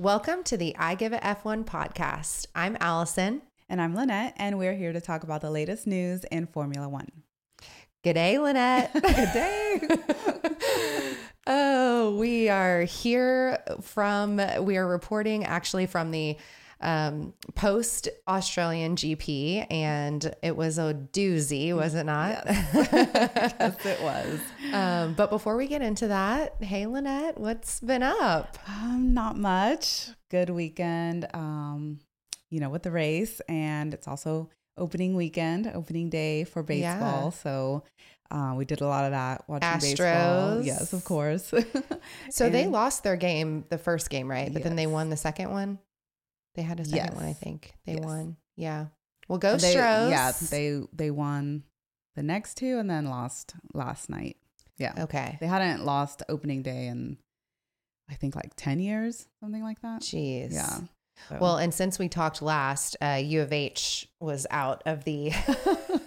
Welcome to the I Give a F1 podcast. I'm Allison. And I'm Lynette, and we're here to talk about the latest news in Formula One. Good day, Lynette. Good day. oh, we are here from, we are reporting actually from the um, post Australian GP, and it was a doozy, was it not? yes, it was. Um, but before we get into that, hey, Lynette, what's been up? Um, not much. Good weekend, um, you know, with the race, and it's also opening weekend, opening day for baseball. Yeah. So uh, we did a lot of that watching Astros. baseball. Yes, of course. So they lost their game, the first game, right? But then they won the second one. They had a second Yes. one, I think. They Yes. won. Yeah. Well, go they, Stros. Yeah, they they won the next two and then lost last night. Yeah, Okay. they hadn't lost opening day in I think like ten years, something like that. Jeez. Yeah. So- Well, and since we talked last, uh, U of H was out of the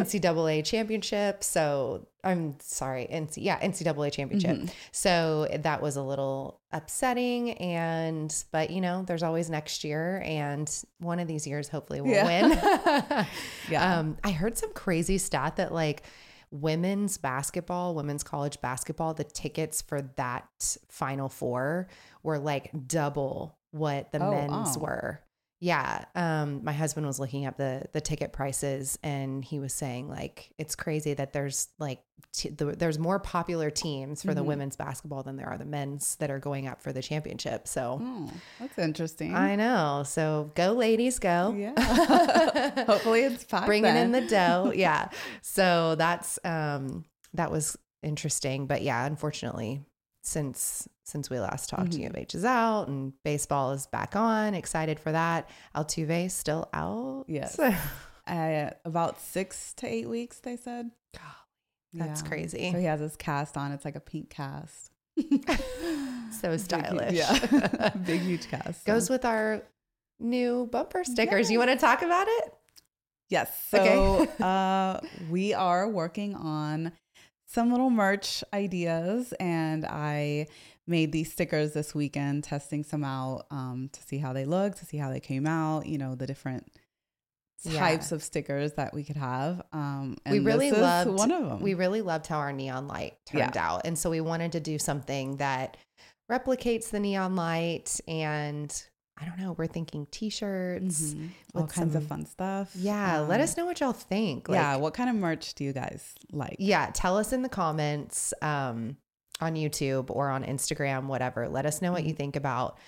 NCAA championship. So I'm sorry, NC, yeah, NCAA championship. Mhm. So that was a little upsetting. And, but you know, there's always next year. And one of these years, hopefully, we'll Yeah. win. Yeah. Um, I heard some crazy stat that like women's basketball, women's college basketball, the tickets for that final four were like double what the Oh, men's wow. were. Yeah. Um, my husband was looking up the the ticket prices and he was saying like it's crazy that there's like t- the, there's more popular teams for the Mhm. women's basketball than there are the men's that are going up for the championship. So Oh, that's interesting. I know. So go ladies, go. Yeah. Hopefully it's packed bringing in the dough. Yeah. So that's um that was interesting, but yeah, unfortunately, since since we last talked, Mhm. U of H is out and baseball is back on. Excited for that. Altuve still out. Yes. Uh, about six to eight weeks, they said. That's Yeah. crazy. So he has his cast on. It's like a pink cast. So Big, stylish. Yeah. Big, huge cast. Goes with our new bumper stickers. You want to talk about it? Yes. Okay. Uh, we are working on some little merch ideas, and I made these stickers this weekend, testing some out um, to see how they look, to see how they came out. You know, the different Yeah. types of stickers that we could have. Um, and we really loved one of them. We really loved how our neon light turned out, and so we wanted to do something that replicates the neon light. And I don't know, we're thinking T-shirts. Mhm. all kinds of fun stuff. Yeah, let Um, us know what y'all think. yeah, what kind of merch do you guys like? yeah, tell us in the comments um, on YouTube or on Instagram, whatever. Let us know what you Mm-hmm. think about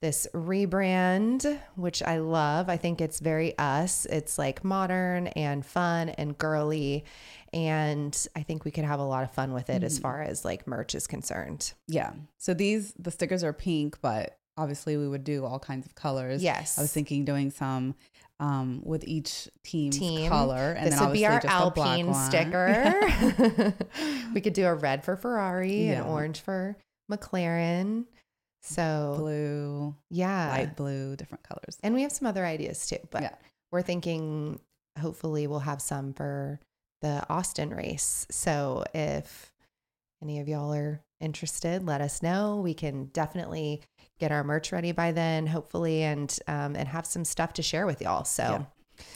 this rebrand, which I love. I think it's very us. It's like modern and fun and girly. And I think we could have a lot of fun with it as Mhm. far as like merch is concerned. Yeah. So these the stickers are pink, but obviously we would do all kinds of colors. Yes. I was thinking doing some um, with each team's Team. color, and this then would be our just a black Alpine sticker. we could do a red for Ferrari Yeah. and orange for McLaren. So blue, yeah, light blue, different colors. and we have some other ideas too. But Yeah. we're thinking hopefully we'll have some for the Austin race. So if any of y'all are interested, let us know. We can definitely get our merch ready by then, hopefully, and um, and have some stuff to share with y'all. So. Yeah.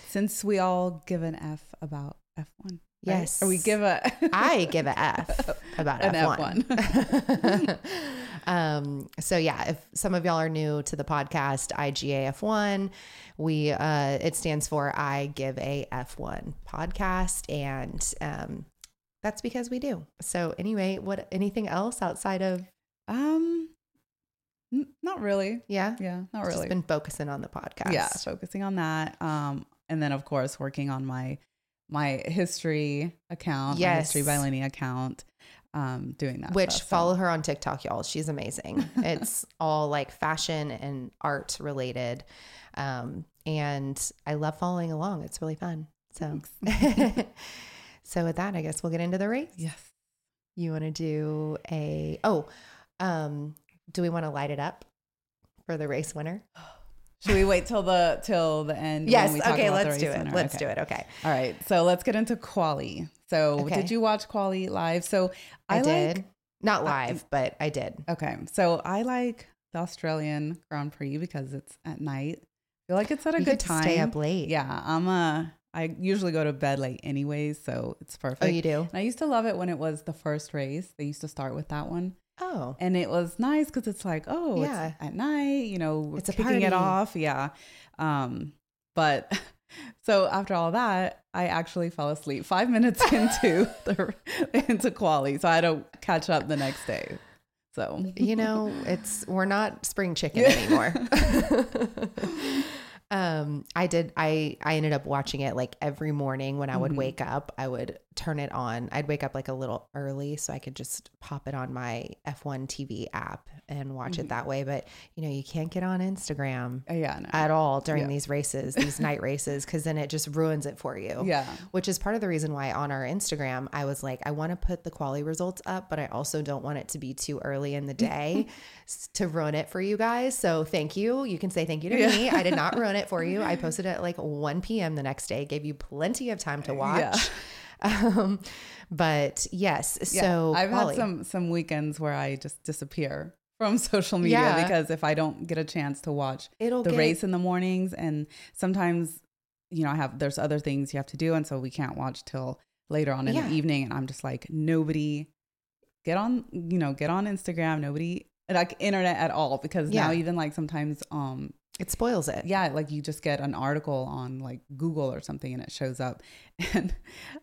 Since we all give an F about F one. Yes. Or we give a I give a F about An F1. um, so yeah, if some of y'all are new to the podcast, IGAF1, we uh, it stands for I give a F1 podcast, and um, that's because we do. So anyway, what anything else outside of um not really. yeah, Yeah, not Just really. been focusing on the podcast. yeah, focusing on that. Um and then of course working on my my history account, my history by Lenny account. Um doing that. Which stuff, so- follow her on TikTok, y'all. She's amazing. it's all like fashion and art related. Um, and I love following along. It's really fun. So, so with that, I guess we'll get into the race. Yes. You want to do a, oh, um, do we want to light it up for the race winner? Should we wait till the till the end? when Yes. we talk Okay. Let's do it. winner? Let's Okay. do it. Okay. All right. So let's get into quali. So Okay. did you watch quali live? So I, I, did. like Not I- live, but I did. Okay. So I like the Australian Grand Prix because it's at night. I feel like it's at a You good time. stay up late. Yeah, I'm a. I usually go to bed late anyways, so it's perfect. Oh, you do? And I used to love it when it was the first race. They used to start with that one. Oh. And it was nice because it's like, oh, Yeah. it's at night, you know, we're It's a kicking it off. Yeah. Um, but so after all that, I actually fell asleep five minutes into the into quali. So I had to catch up the next day. So you know, it's we're not spring chicken anymore. um, I did I I ended up watching it like every morning when I would Mhm. wake up, I would turn it on. I'd wake up like a little early so I could just pop it on my F1 TV app and watch Mhm. it that way, but you know, you can't get on Instagram uh, yeah, no. at all during Yeah. these races, these night races cuz then it just ruins it for you yeah. which is part of the reason why on our Instagram I was like, I want to put the quality results up, but I also don't want it to be too early in the day to ruin it for you guys. So thank you. You can say thank you to Yeah. me. I did not ruin it for you. I posted it at like 1 p.m. the next day, gave you plenty of time to watch. Um, but yes, Yeah. so I've quali. had some some weekends where I just disappear from social media Yeah. because if I don't get a chance to watch it'll the get, race in the mornings and sometimes you know I have there's other things you have to do and so we can't watch till later on in Yeah. the evening and I'm just like nobody get on you know get on Instagram nobody like internet at all because now even like sometimes um it spoils it. yeah like you just get an article on like Google or something and it shows up and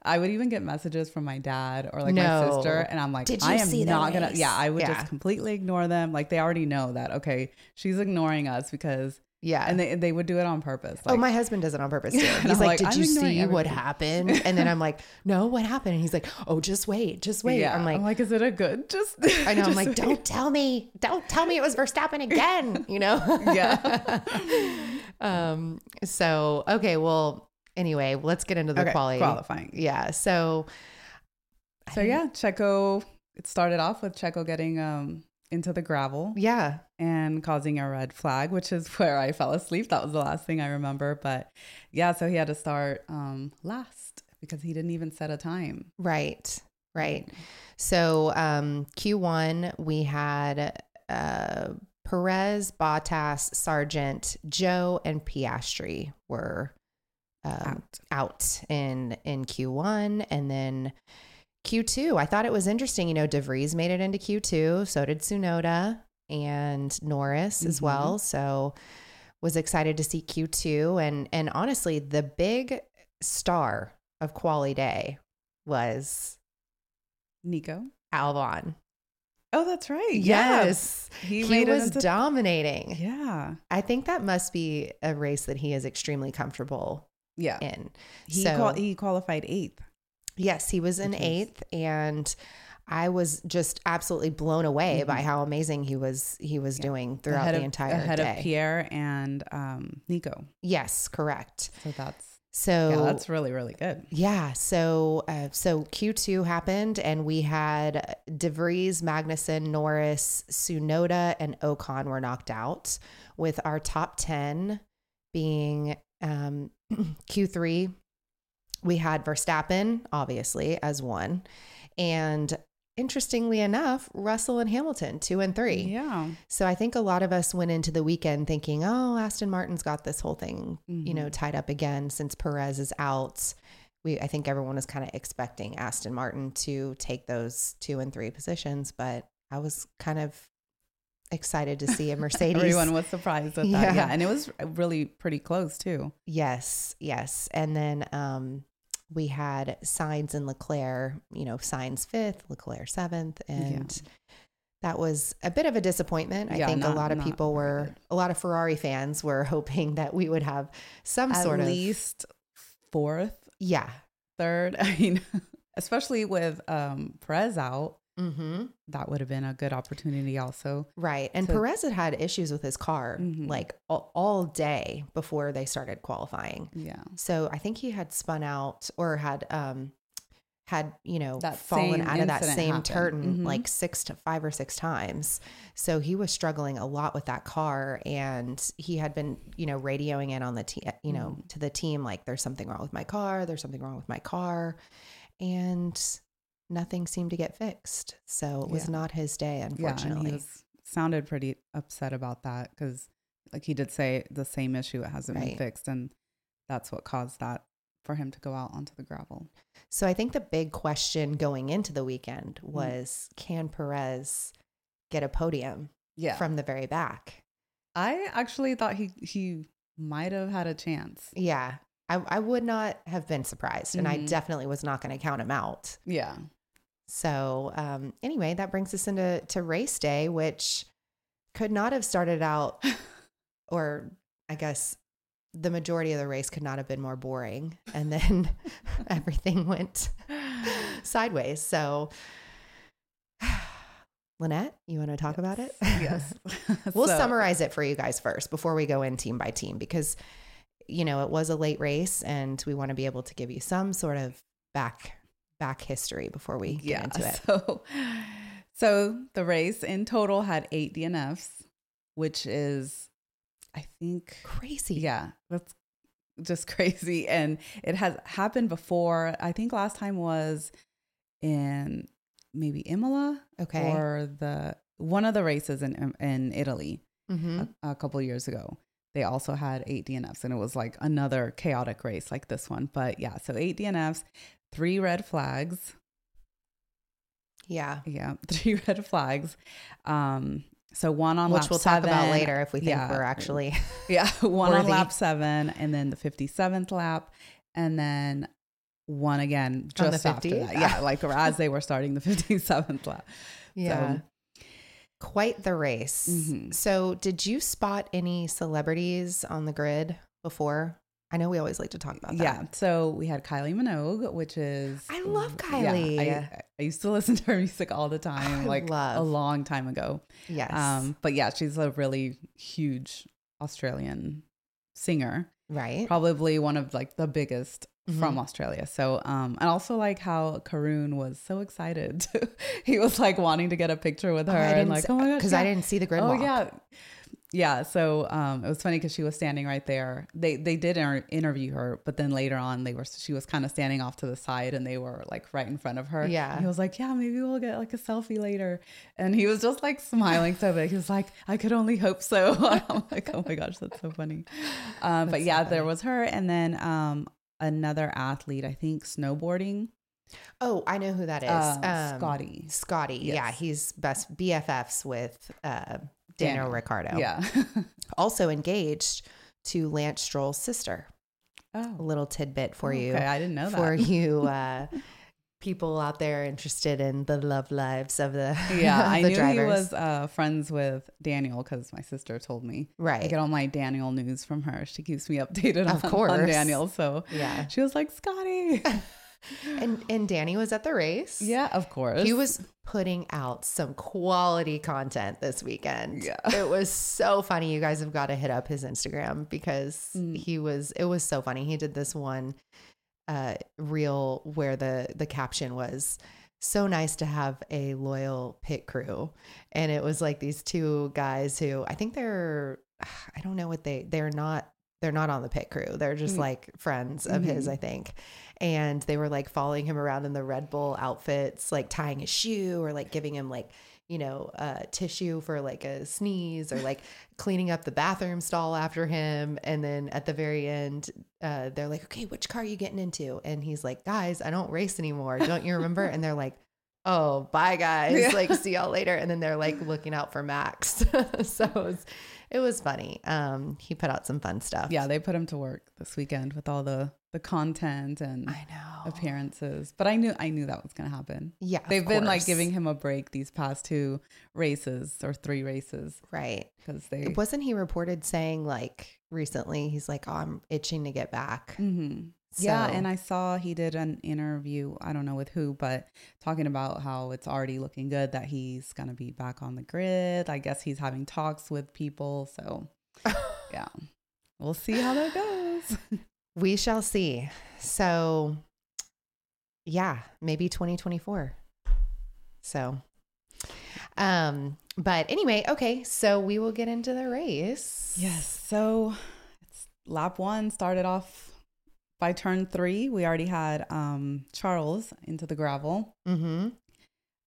I would even get messages from my dad or like my sister and I'm like Did you I am see not gonna race? yeah I would Yeah. just completely ignore them like they already know that okay she's ignoring us because Yeah. and they they would do it on purpose. oh, my husband does it on purpose too. He's like, like, "Did I'm you ignoring see what happened?" And then I'm like, "No, what happened?" And he's like, "Oh, just wait, just wait." yeah. I'm like, "Like, is it a good? Just I know. I'm like, wait. don't tell me. Don't tell me it was Verstappen again. You know? Yeah. um. So okay. Well. Anyway, let's get into the Okay, quality. qualifying. Yeah. So. So yeah, Checo. It started off with Checo getting um into the gravel Yeah. and causing a red flag, which is where I fell asleep. That was the last thing I remember. But yeah, so he had to start um last because he didn't even set a time. Right. Right. So um, Q1 we had uh, Perez, Bottas, Sargeant, Zhou, and Piastri were um, Out. out in in Q1 and then Q2 I thought it was interesting you know DeVries made it into Q2 so did Tsunoda and Norris as Mhm. well so was excited to see Q2 and and honestly the big star of quali day was Nico. Albon Oh, that's right. Yeah. yes He, he, was into- dominating Yeah. I think that must be a race that he is extremely comfortable Yeah. in He so qual- he qualified eighth. Yes, he was in eighth, and I was just absolutely blown away by Mhm. how amazing he was. He was Yeah. doing throughout ahead the of, entire ahead day. of Pierre and um, Nico. yes, correct. So that's So yeah, that's really really good. yeah, so uh, so Q two happened, and we had Devries, Magnussen, Norris, Tsunoda, and Ocon were knocked out, with our top ten being um, Q three. We had Verstappen, obviously, as one, and interestingly enough, Russell and Hamilton, two and three. Yeah, So I think a lot of us went into the weekend thinking, oh, Aston Martin's got this whole thing, you know, Mhm. tied up again since Perez is out. We, I think everyone was kind of expecting Aston Martin to take those two and three positions, but I was kind of excited to see a Mercedes. everyone was surprised at that. Yeah. Yeah. and it was really pretty close too. Yes, yes. And then um, we had Sainz and Leclerc, you know, Sainz fifth, Leclerc seventh. And that was a bit of a disappointment. I Yeah, think a lot of people were, good. a lot of Ferrari fans were hoping that we would have some At sort of. At least fourth, Yeah. third. I mean, especially with um, Perez out, Mm-hmm. that would have been a good opportunity. Also, Right. And So- Perez had had issues with his car Mhm. like all, all day before they started qualifying. yeah, So I think he had spun out or had um had you know That fallen out of that same happened. turn Mhm. like six to five or six times. So he was struggling a lot with that car, and he had been you know radioing in on the team, you know, Mm. to the team like there's something wrong with my car, there's something wrong with my car, and nothing seemed to get fixed. So it was Yeah. not his day, yeah, unfortunately. he was sounded pretty upset about that because, like, he did say the same issue it hasn't been fixed, and that's what caused that for him to go out onto the gravel. So I think the big question going into the weekend Mm. was can Perez get a podium Yeah, from the very back? I actually thought he he might have had a chance. Yeah. I, I would not have been surprised. And I Mhm. definitely was not going to count him out. Yeah, So um, anyway, that brings us into to race day, which could not have started out, or I guess the majority of the race could not have been more boring. And then everything went sideways. So, Lynette, you want to talk about it? yes. we'll So- summarize it for you guys first before we go in team by team because, you know, it was a late race and we want to be able to give you some sort of back back history before we get into it. So, so the race in total had eight DNFs, which is, I think, Crazy. yeah, that's just crazy. And it has happened before. I think last time was in maybe Imola Okay. or the one of the races in in Italy hmm a, a couple years ago. They also had eight DNFs, and it was like another chaotic race like this one. But yeah, so eight DNFs, three red flags. Yeah. Yeah, three red flags. Um, so one on Which we'll talk about later if we think Yeah. we're actually Yeah, one on lap seven, and then the fifty-seventh lap, and then one again just after that. Yeah, like as they were starting the fifty-seventh lap. yeah. Quite the race. Mhm. So, did you spot any celebrities on the grid before? I know we always like to talk about that. Yeah, so we had Kylie Minogue, which is I love yeah, Kylie. I, I used to listen to her music all the time, I like a long time ago. Yes. Um, but yeah, she's a really huge Australian singer. right. probably one of like the biggest from Mhm. Australia. So, um, and also like how Karun was so excited. he was like wanting to get a picture with her and like, oh my gosh, because yeah. I didn't see the grid Oh walk. yeah, yeah. So um, it was funny because she was standing right there. They they did inter- interview her, but then later on they were she was kind of standing off to the side and they were like right in front of her. Yeah. And he was like, yeah, maybe we'll get like a selfie later. And he was just like smiling so big. He was like, I could only hope so. I'm like, oh my gosh, that's so funny. Um, but That's so yeah, there was her, and then um, another athlete, I think snowboarding, Oh, I know who that is. uh, Um, Scotty. Scotty. Yeah, he's best BFFs with uh, Daniel, Daniel. Ricciardo. Yeah. Also engaged to Lance Stroll's sister. A oh, little tidbit for you. Okay, I didn't know that. For you uh, people out there interested in the love lives of the yeah, of I the knew drivers. he was uh, friends with Daniel because my sister told me. Right I get all my Daniel news from her. She keeps me updated Of on, course. on Daniel. So Yeah. she was like, Scotty. And and Danny was at the race. yeah, of course. He was putting out some quality content this weekend. Yeah. It was so funny. You guys have got to hit up his Instagram because Mm. he was it was so funny. He did this one uh reel where the the caption was so nice to have a loyal pit crew. And it was like these two guys who I think they're I don't know what they they're not they're not on the pit crew. They're just Mm. like friends of his, Mhm. I think. And they were like following him around in the Red Bull outfits, like tying his shoe or like giving him like, you know, uh, tissue for like a sneeze or like cleaning up the bathroom stall after him. And then at the very end, uh, they're like, okay, which car are you getting into? And he's like, guys, I don't race anymore. Don't you remember? and they're like, oh, bye, guys. Yeah. Like, see y'all later. And then they're like looking out for Max. so it was, it was funny. Um, he put out some fun stuff. yeah, they put him to work this weekend with all the the content and I know. appearances. But I knew I knew that was gonna happen. Yeah. They've been like giving him a break these past two races or three races right. because they. Wasn't he reported saying like recently? He's like, oh, I'm itching to get back. Mhm. Yeah, and I saw he did an interview. I don't know with who, but talking about how it's already looking good that he's gonna be back on the grid. I guess he's having talks with people. So yeah, we'll see how that goes. we shall see. So, yeah, maybe 2024. So, um, but anyway, okay. So we will get into the race. Yes. So it's lap one started off by turn three. We already had um, Charles into the gravel. Mm-hmm.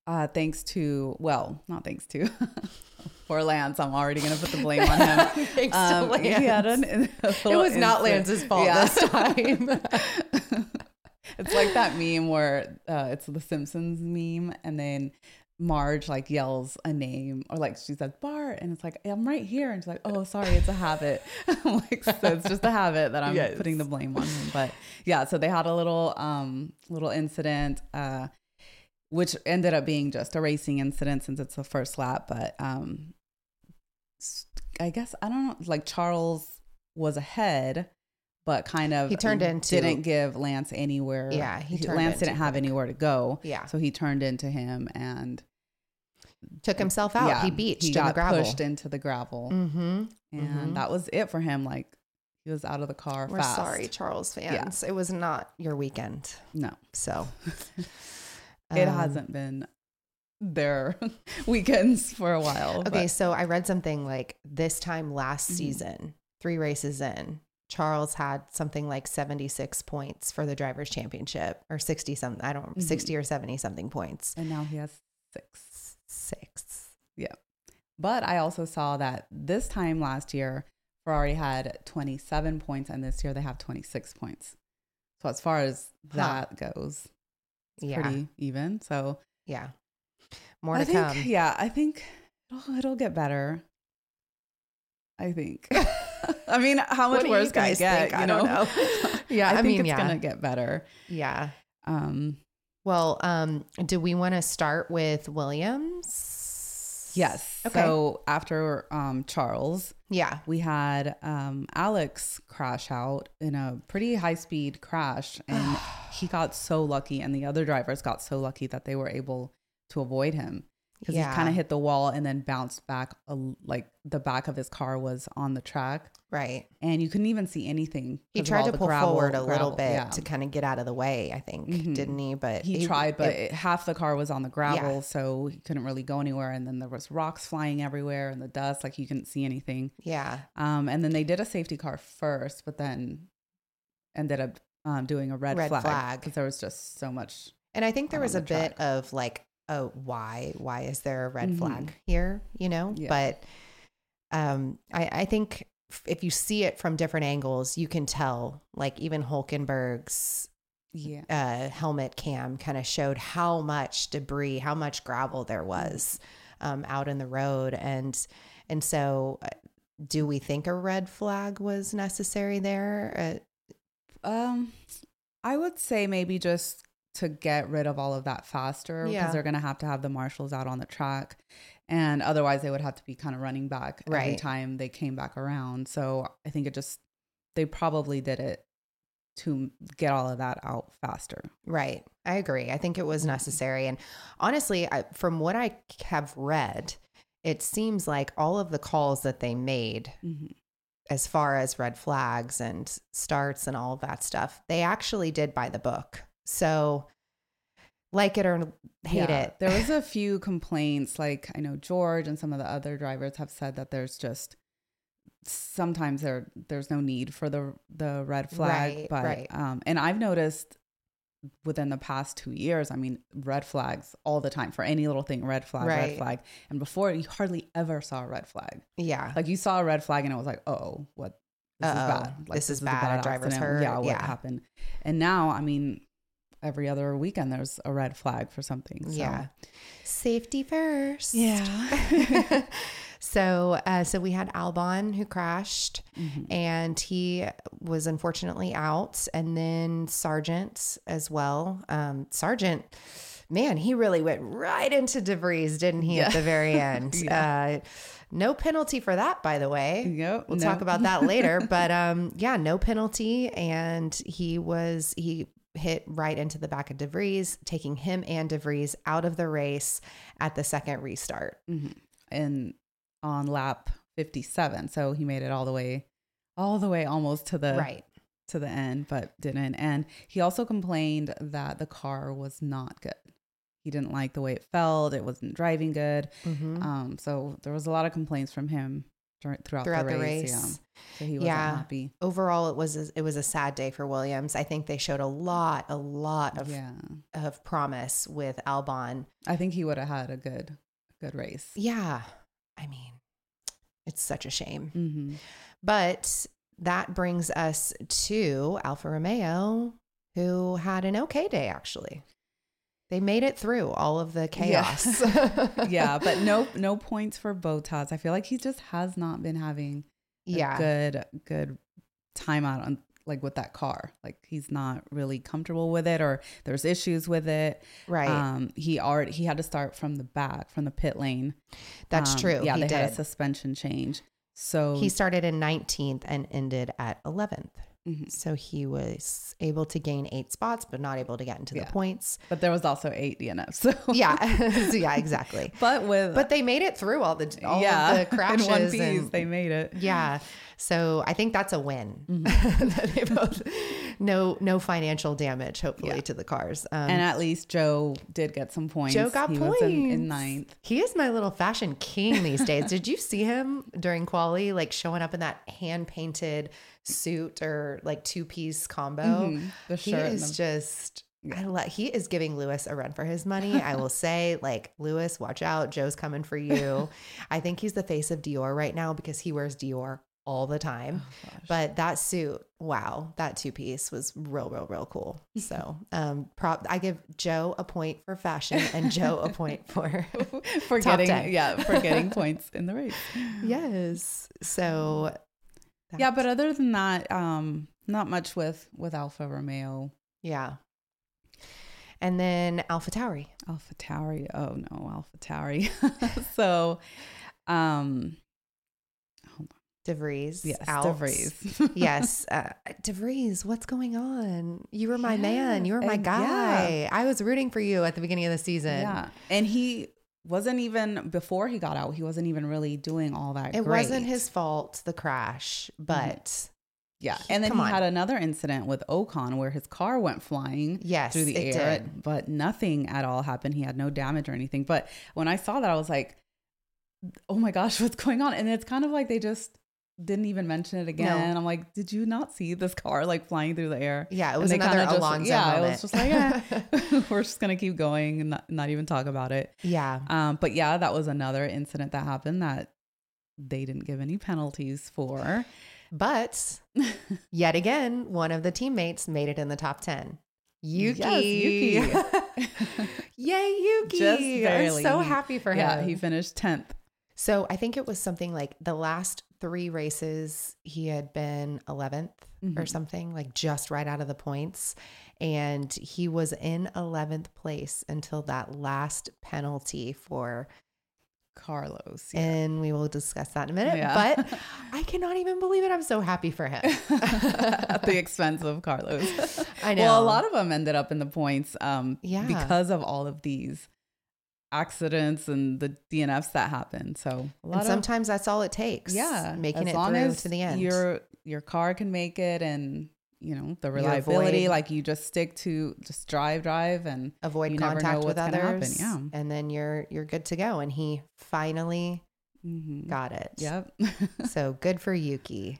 Uh, thanks to, well, not thanks to, Poor Lance. I'm already gonna put the blame on him. Thanks to Um, had Lance. an, It was not. Lance's fault Yeah. this time. it's like that meme where uh, it's the Simpsons meme, and then Marge like yells a name, or like she says Bart, and it's like I'm right here, and she's like, "Oh, sorry, it's a habit." I'm like, so it's just a habit that I'm Yes. putting the blame on him. But yeah, so they had a little um little incident, uh, which ended up being just a racing incident since it's the first lap, but um, I guess I don't know, like Charles was ahead. But kind of He turned into- didn't give Lance anywhere. Yeah, he Lance didn't have quick. anywhere to go. Yeah. So he turned into him and Took himself out. yeah, he beached he in got the gravel. pushed into the gravel, mm-hmm. and mhm. that was it for him. Like he was out of the car We're fast. sorry, Charles fans. It was not your weekend. No, So it um, hasn't been their weekends for a while. Okay, but- so I read something like this time last Mhm. season, three races in, Charles had something like 76 points for the drivers championship or 60 something, I don't know, Mhm. 60 or 70 something points. and now he has six. Yeah. But I also saw that this time last year, Ferrari had 27 points, and this year they have 26 points. So as far as Huh. that goes, it's Yeah. pretty even. So Yeah. More I to think, come. yeah, I think it'll, it'll get better. I think. I mean, how much worse you can it guys get? think? You I know? don't know. Yeah, I, I think mean, it's yeah. gonna get better. Yeah. Um, Well, um, do we want to start with Williams? yes. Okay. So after um, Charles, Yeah. we had um, Alex crash out in a pretty high speed crash, and he got so lucky, and the other drivers got so lucky that they were able to avoid him because Yeah. he kind of hit the wall and then bounced back. A, like the back of his car was on the track, Right. and you couldn't even see anything. He tried to pull gravel- forward a little bit yeah. to kind of get out of the way, I think, Mhm. didn't he? But he, tried, but it- it, half the car was on the gravel, Yeah. so he couldn't really go anywhere. And then there was rocks flying everywhere and the dust, like you couldn't see anything. yeah. Um, and then they did a safety car first, but then ended up um, doing a red, Red flag because there was just so much. And I think there was a bit of like, oh, why? Why is there a red Mhm. flag here? You know? Yeah. But um, I, I think if you see it from different angles, you can tell, like, even Hulkenberg's Yeah, uh, helmet cam kind of showed how much debris, how much gravel there was um, out in the road. And, and so uh, do we think a red flag was necessary there? Uh, um, I would say maybe just to get rid of all of that faster because Yeah. they're going to have to have the marshals out on the track, and otherwise they would have to be kind of running back every time they came back around. So I think it just they probably did it to get all of that out faster. Right. I agree. I think it was necessary. And honestly, I, from what I have read, it seems like all of the calls that they made, mm-hmm. as far as red flags and starts and all of that stuff, they actually did by the book. So, like it or hate Yeah, it. There was a few complaints, like I know George and some of the other drivers have said that there's just sometimes there there's no need for the the red flag, Right, but right. um, and I've noticed within the past two years, I mean, red flags all the time for any little thing, red flag, red flag, and before you hardly ever saw a red flag. yeah. Like you saw a red flag and it was like, oh, what? This Uh-oh, is bad. Like, this is a bad, a driver's hurt, Yeah, what yeah. happened? And now, I mean, every other weekend there's a red flag for something. So. Yeah. Safety first. Yeah. so, uh, so we had Albon who crashed. Mhm. and he was unfortunately out. And then Sargeant as well. Um, Sargeant, man, he really went right into DeVries, didn't he, at the very end? uh, no penalty for that, by the way. Yep. We'll no. talk about that later. But um, yeah, no penalty. And he was, he hit right into the back of DeVries, taking him and DeVries out of the race at the second restart. Mhm. And on lap 57. So he made it all the way, all the way almost to the right. to the end, but didn't. And he also complained that the car was not good. He didn't like the way it felt. It wasn't driving good. Mhm. Um, so there was a lot of complaints from him throughout, Throughout the the race. So he wasn't Yeah. happy. overall it was a, it was a sad day for Williams. I think they showed a lot a lot of yeah. of promise with Albon. I think he would have had a good, good race. Yeah. I mean, It's such a shame. Mm-hmm. But that brings us to Alfa Romeo, who had an okay day actually. They made it through all of the chaos. Yeah, yeah but no no points for Bottas. I feel like he just has not been having yeah. good good time out on like with that car. Like he's not really comfortable with it or there's issues with it. Right. Um he already he had to start from the back, from the pit lane. That's Um, true. Yeah, he they had a suspension change. So He started in 19th and ended at 11th. Mhm. So he was able to gain eight spots, but not able to get into Yeah. the points. but there was also eight DNFs. So Yeah. so yeah, exactly. But with But they made it through all the all yeah, of the crashes in one piece, and they made it. yeah. So I think that's a win. Mm-hmm. Both no no financial damage, hopefully, Yeah. to the cars. Um, And at least Zhou did get some points. Zhou got he points in, in ninth. He is my little fashion king these days. Did you see him during quali, like showing up in that hand painted suit or like two piece combo? Mhm. The He is just. I he is giving Lewis a run for his money. I will say, like Lewis, watch out, Zhou's coming for you. I think he's the face of Dior right now because he wears Dior all the time. Oh. But that suit, wow, that two piece was real, real, real cool. So, um, prop, I give Zhou a point for fashion and Zhou a point for for getting yeah for getting points in the race. yes. So, Yeah, but other than that, um, not much with with Alfa Romeo, yeah. And then Alpha Tauri. Alpha Tauri. Oh no, Alpha Tauri. so, um, DeVries. yes, out. DeVries. yes. Uh, DeVries, what's going on? You were my man. You were my guy. I was rooting for you at the beginning of the season. yeah, and he wasn't even before he got out. He wasn't even really doing all that. It great. wasn't his fault, the crash, but mm-hmm. Yeah, He- and then he on. had another incident with Ocon where his car went flying yes, through the air, did. but nothing at all happened. He had no damage or anything. But when I saw that, I was like, "Oh my gosh, what's going on?" And it's kind of like they just didn't even mention it again. I'm like, "Did you not see this car like flying through the air?" Yeah, it was they another just- yeah, it moment. was just like, yeah, we're just gonna keep going and not, not even talk about it. yeah. Um, but yeah, that was another incident that happened that they didn't give any penalties for. But yet again, one of the teammates made it in the top 10. Yuki. Yes, Yuki. Yay, Yuki. Just I'm so happy for him. yeah, he finished tenth. So I think it was something like the last three races, he had been 11th or Mhm. something, like just right out of the points. And he was in 11th place until that last penalty for Carlos. Yeah. and we will discuss that in a minute. Yeah. But I cannot even believe it. I'm so happy for him. At the expense of Carlos. I know. Well, a lot of them ended up in the points um, Yeah. because of all of these accidents and the DNFs that happen. So a And of sometimes that's all it takes. yeah, making it through to the end. Your your car can make it, and you know the reliability. like you just stick to just drive, drive, and Avoid you never know contact with what's gonna happen, others, yeah. and then you're you're good to go. And he finally Mhm. got it. yep. So good for Yuki.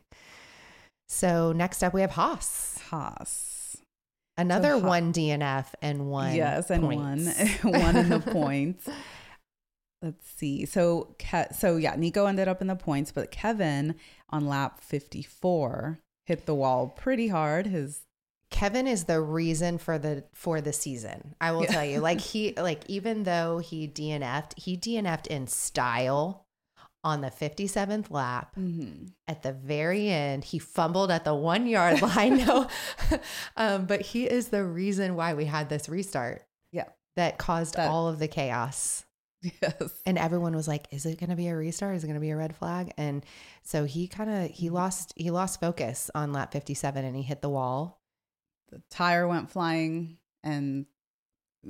So next up we have Haas. Haas. Another Ha- one DNF and one yes, and points. one one in the points. Let's see. So, Ke- so yeah, Nico ended up in the points, but Kevin on lap 54 hit the wall pretty hard. His Kevin is the reason for the for the season. I will Yeah. tell you. Like he like even though he DNF'd, he DNF'd in style on the 57th lap. At the very end, he fumbled at the 1 yard line. No. um, but he is the reason why we had this restart yeah, that caused That- all of the chaos. yes, And everyone was like, is it going to be a restart? Is it going to be a red flag? And so he kind of he lost he lost focus on lap 57 and he hit the wall. the tire went flying and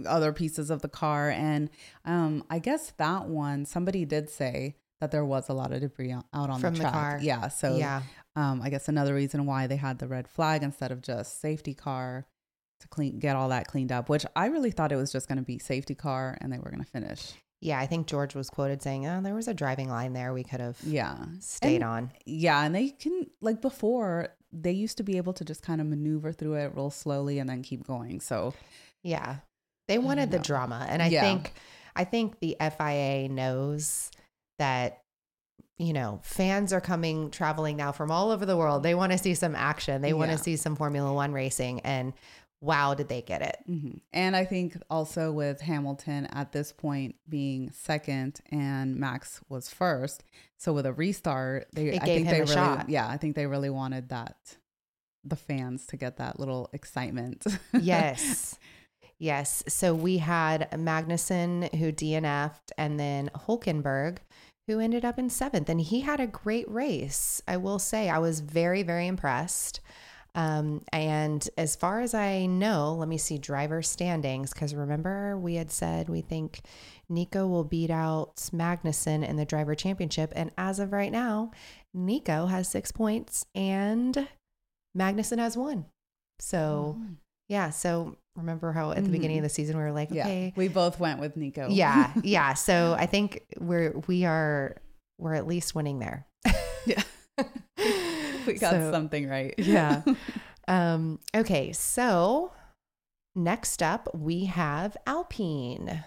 other pieces of the car, and um, I guess that one somebody did say that there was a lot of debris out on From the the track. car. Yeah, so yeah. um, I guess another reason why they had the red flag instead of just safety car to clean get all that cleaned up. Which I really thought it was just going to be safety car and they were going to finish. Yeah, I think George was quoted saying, "Oh, there was a driving line there. We could have Yeah, stayed And- on." yeah, and they can like before they used to be able to just kind of maneuver through it real slowly and then keep going. So Yeah, they wanted the drama, and I Yeah. think, I think the FIA knows that you know, fans are coming traveling now from all over the world. They want to see some action. They want Yeah. to see some Formula One racing. And wow, did they get it? Mhm. And I think also with Hamilton at this point being second and Max was first, so with a restart, they It I think him they a really shot. yeah, I think they really wanted that the fans to get that little excitement. Yes. yes. So we had Magnussen who DNF'd and then Hulkenberg who ended up in seventh. And he had a great race. I will say, I was very, very impressed. Um, and as far as I know, let me see driver standings because remember we had said we think Nico will beat out Magnussen in the driver championship. And as of right now, Nico has six points and Magnussen has one. So yeah. So remember how at the beginning of the season we were like, Mm-hmm. yeah. okay, We both went with Nico. yeah, yeah. So I think we're we are we're at least winning there. Yeah. we got So- something right. Yeah. um. Okay. So next up we have Alpine.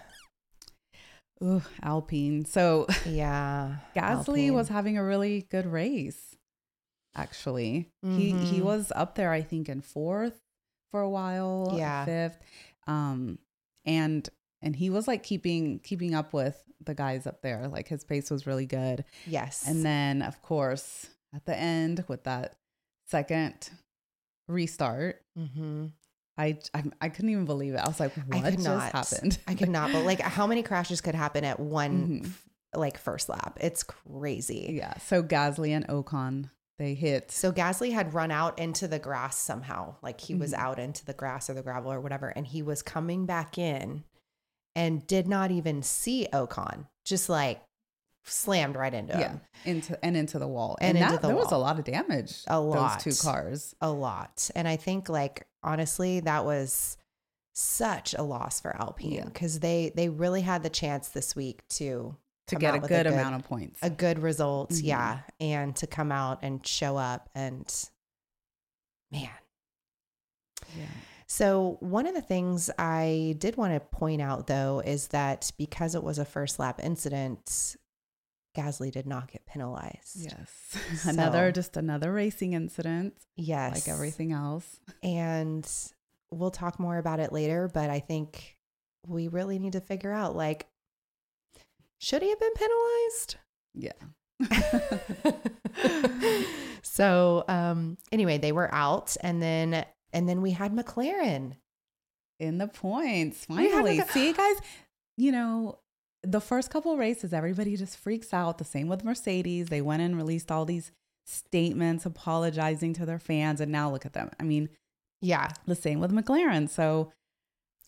Ooh, Alpine. So Yeah. Gasly Alpine. was having a really good race. Actually, he he Mhm. was up there, I think, in fourth for a while, Yeah. fifth, um, and and he was like keeping keeping up with the guys up there. Like his pace was really good, Yes. and then of course at the end with that second restart, Mm-hmm. I I, I couldn't even believe it. I was like, I what could just not. happened? I could not. But like, how many crashes could happen at one Mhm. f- like first lap? It's crazy. yeah. So Gasly and Ocon they hit. So Gasly had run out into the grass somehow. Like he was Mhm. out into the grass or the gravel or whatever. And he was coming back in and did not even see Ocon, just like slammed right into yeah him. into and into the wall And and, into that, the there was a lot of damage A lot. those two cars A lot. And I think like honestly, that was such a loss for Alpine Yeah. because they they really had the chance this week to to get out a good, amount of points a good result, Mhm. yeah, and to come out and show up and man, yeah. So, one of the things I did want to point out though is that because it was a first lap incident, Gasly did not get penalized. yes another just another racing incident Yes. like everything else And we'll talk more about it later, but I think we really need to figure out like, should he have been penalized? yeah. So um anyway they were out and then and then we had mclaren. In the points finally. See guys you know the first couple races everybody just freaks out. The same with mercedes. They went and released all these statements apologizing to their fans and now look at them. I mean yeah. the same with mclaren. So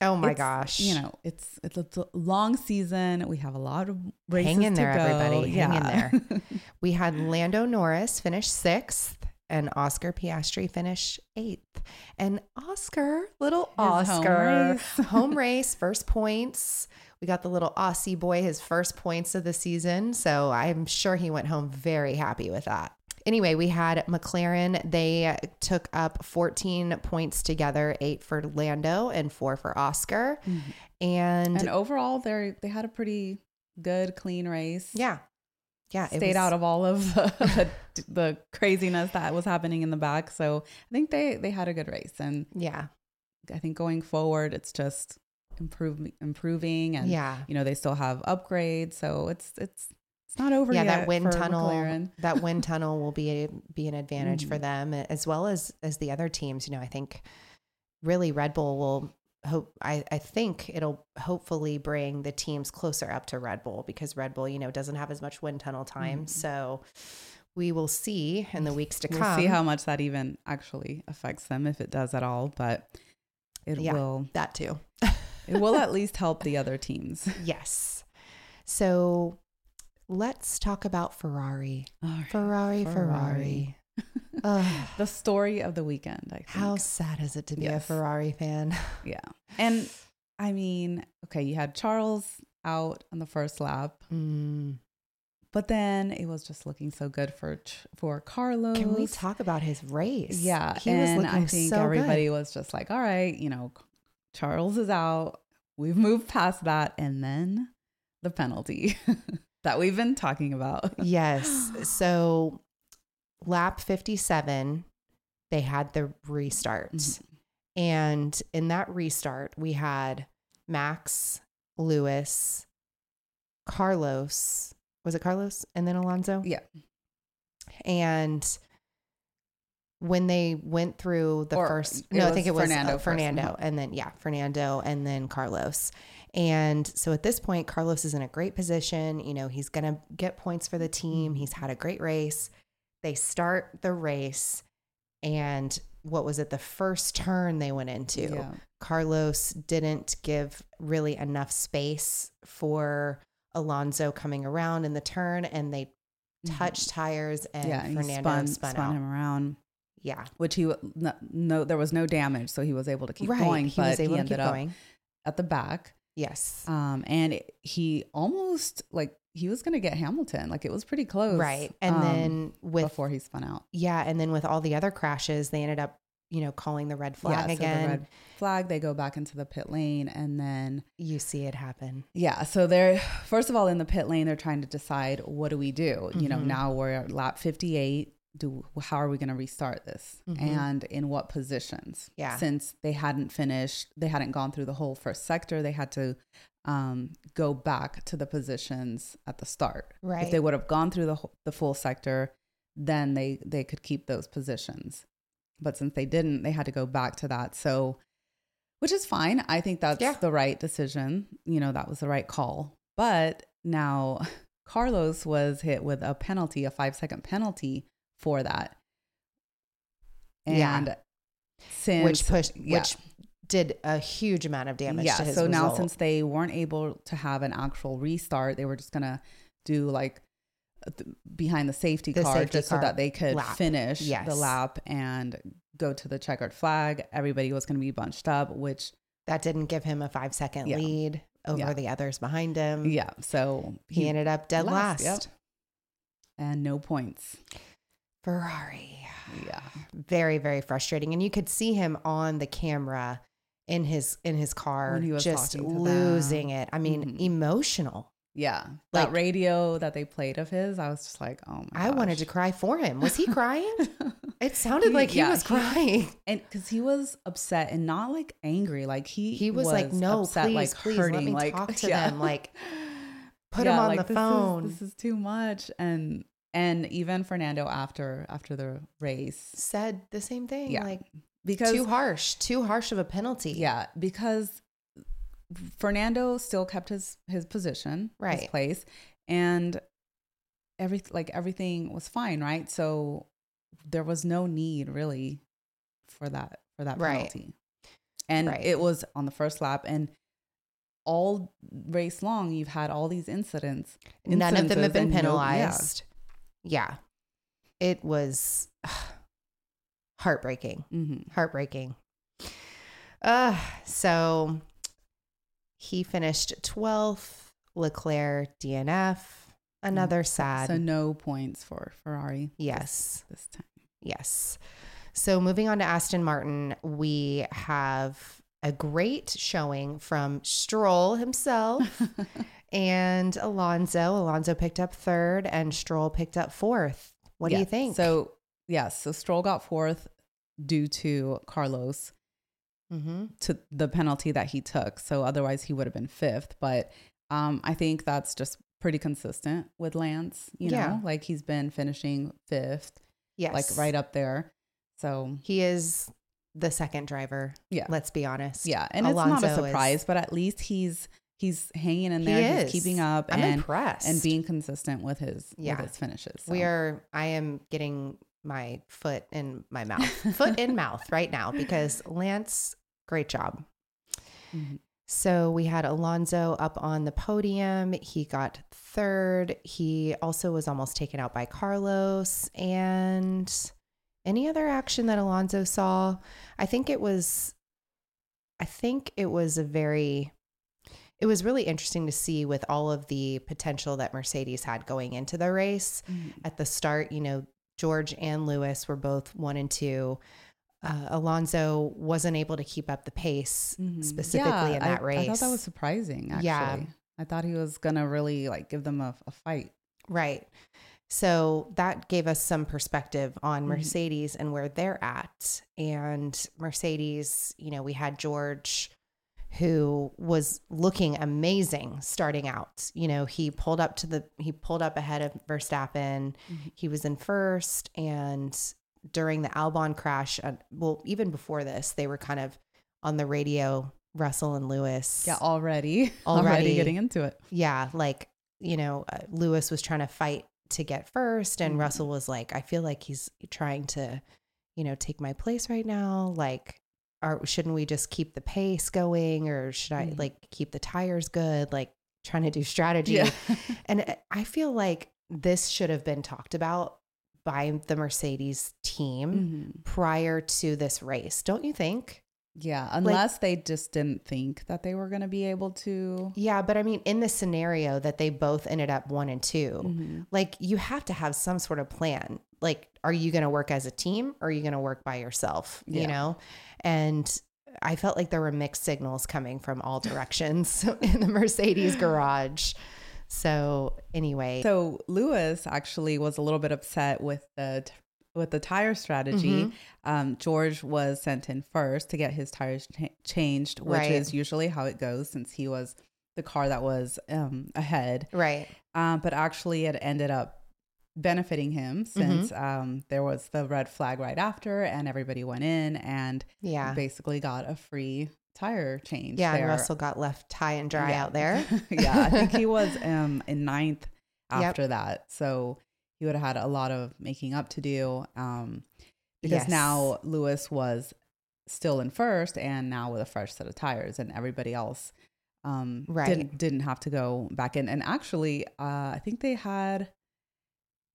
oh my it's, gosh You know, it's it's a long season. We have a lot of races Hang in there, everybody. Hang in there. we had lando norris finish sixth and oscar piastri finish eighth and oscar little His home oscar race. home race first points we got the little aussie boy his first points of the season so i'm sure he went home very happy with that anyway we had mclaren. They took up 14 points together eight for lando and four for oscar. And, and overall, they they had a pretty good, clean race. yeah. Yeah it stayed was- out of all of the, the craziness that was happening in the back. So I think they they had a good race, and yeah. I think going forward, it's just improving improving, and yeah. you know they still have upgrades, so it's it's it's not over yeah yet. that wind tunnel McLaren. that wind tunnel will be a, be an advantage for Mhm. them as well as as the other teams you know i think really red bull will hope I, I think it'll hopefully bring the teams closer up to red bull because red bull you know doesn't have as much wind tunnel time Mhm. so we will see in the weeks to We'll come see how much that even actually affects them, if it does at all. But it Yeah. will that too it will at least help the other teams. yes so let's talk about ferrari ferrari ferrari, Ferrari. The story of the weekend, I think. How sad is it to be a Ferrari fan? Yeah. And I mean, okay, you had Charles out on the first lap, Mm. but then it was just looking so good for for Carlos. Can we talk about his race? Yeah, he and was looking I think so everybody good. was just like, "All right, you know, Charles is out. We've moved past that." And then the penalty. that we've been talking about. yes. So lap 57, they had the restart. Mhm. And in that restart, we had Max, Lewis, Carlos. Was it Carlos and then Alonso? Yeah. And when they went through the Or first, no, I think it was Fernando Fernando, first, Fernando mhm. and then yeah, Fernando and then Carlos. And so at this point, Carlos is in a great position. You know, he's going to get points for the team. He's had a great race. They start the race, and what was it? The first turn they went into, Yeah. Carlos didn't give really enough space for Alonso coming around in the turn, and they Mhm. touched tires, and yeah, Fernando spun, spun, spun him around, Yeah, which he no, no, there was no damage, so he was able to keep right. going. he but was able he to ended keep up going. at the back, Yes, um, and it, he almost like he was gonna get Hamilton. Like it was pretty close, right. And um, then with before he spun out. yeah, and then with all the other crashes, they ended up you know calling the red flag yeah, so again. the red flag. They go back into the pit lane, and then you see it happen. Yeah. So they're first of all in the pit lane, they're trying to decide what do we do. You know, Mhm. now we're at lap fifty eight. Do how are we going to restart this, Mhm. and in what positions? Yeah. Since they hadn't finished, they hadn't gone through the whole first sector. They had to um, go back to the positions at the start. Right. If they would have gone through the the full sector, then they they could keep those positions. But since they didn't, they had to go back to that. So, which is fine. I think that's Yeah. the right decision. You know, that was the right call. But now Carlos was hit with a penalty, a five second penalty for that. Yeah. And since which pushed yeah. which did a huge amount of damage yeah, to his so now since they weren't able to have an actual restart, they were just gonna do like th- behind the safety The car safety just so that they could lap. finish Yes. the lap and go to the checkered flag. Everybody was gonna be bunched up, which that didn't give him a five second Yeah. lead over Yeah. the others behind him. yeah, so He, ended up dead last, last. yep. and no points. Ferrari. Yeah, Very, very frustrating. And you could see him on the camera in his in his car he was just losing it. I mean, Mhm. emotional. yeah. Like- that radio that they played of his, I was just like, oh my. I wanted to cry for him. Was he crying? It sounded He- like he yeah, was he- crying. and because he was upset and not like angry, like he He was, like, "No, upset, please, like please, let hurting, me like talk to yeah. them. Like, put him on the this is- phone." this is too much, and and even Fernando after after the race Said the same thing. Yeah, Like because too harsh, too harsh of a penalty. yeah because Fernando still kept his his position his Right. place and every like everything was fine right so there was no need really for that for that Right. penalty and Right. it was on the first lap and all race long you've had all these incidents None of them have been penalized. no- yeah. Yeah. It was heartbreaking. Mhm. Heartbreaking. Uh, so he finished 12th, Leclerc DNF. Another sad. so no points for ferrari this- yes. this time Yes. So moving on to Aston Martin, we have a great showing from Stroll himself and Alonso. Alonso picked up third and Stroll picked up fourth. What do you think? So yes, so Stroll got fourth due to Carlos hmm to the penalty that he took. So otherwise he would have been fifth. But um, I think that's just pretty consistent with Lance. You Yeah. know, like he's been finishing fifth, yes. like right up there. So He is the second driver. yeah, Let's be honest. yeah, and it's not a Alonso is- surprise, but at least he's he's hanging in He there. is. He's keeping up I'm and impressed. and being consistent with his Yeah. with his finishes. We are, I am getting my foot in my mouth, foot in mouth right now because Lance, great job. Mhm. So we had Alonso up on the podium. He got third. He also was almost taken out by Carlos. And any other action that Alonso saw? I think it was, I think it was a very, it was really interesting to see with all of the potential that Mercedes had going into the race. Mhm. At the start, you know, George and Lewis were both one and two. Uh, Alonso wasn't able to keep up the pace Mhm. specifically in that I, race. I thought that was surprising. Actually, Yeah. I thought he was gonna really like give them a, a fight. Right. So that gave us some perspective on Mhm. Mercedes and where they're at. And Mercedes, you know, we had George who was looking amazing starting out. You know, he pulled up to the he pulled up ahead of Verstappen. Mhm. He was in first and during the Albon crash, uh, well, even before this, they were kind of on the radio, Russell and Lewis. Yeah, already, Already. already getting into it. yeah, like, you know, uh, Lewis was trying to fight to get first, and Mhm. Russell was like, I feel like he's trying to, you know, take my place right now. Like, are, shouldn't we just keep the pace going, or should I Mhm. like keep the tires good? Like, trying to do strategy. Yeah, And I feel like this should have been talked about by the Mercedes team Mhm. prior to this race, don't you think? yeah. Unless they just didn't think that they were gonna be able to. Yeah, but I mean, in the scenario that they both ended up one and 2 Mhm. like you have to have some sort of plan. Like, are you going to work as a team or are you going to work by yourself? You know? And I felt like there were mixed signals coming from all directions in the Mercedes garage. So, anyway, So Lewis actually was a little bit upset with the with the tire strategy. Mhm. Um, George was sent in first to get his tires cha- changed, which Right. is usually how it goes since he was the car that was um, ahead. right. Um, but actually, it ended up benefiting him since Mm-hmm. um, there was the red flag right after, and everybody went in and Yeah. basically got a free tire change. Yeah. And. Russell got left high and dry Yeah. out there. yeah, I think he was um, in ninth Yep. after that. So he would have had a lot of making up to do um, because Yes. now Lewis was still in first and now with a fresh set of tires, and everybody else um, Right. didn't, didn't have to go back in. And actually, uh, I think they had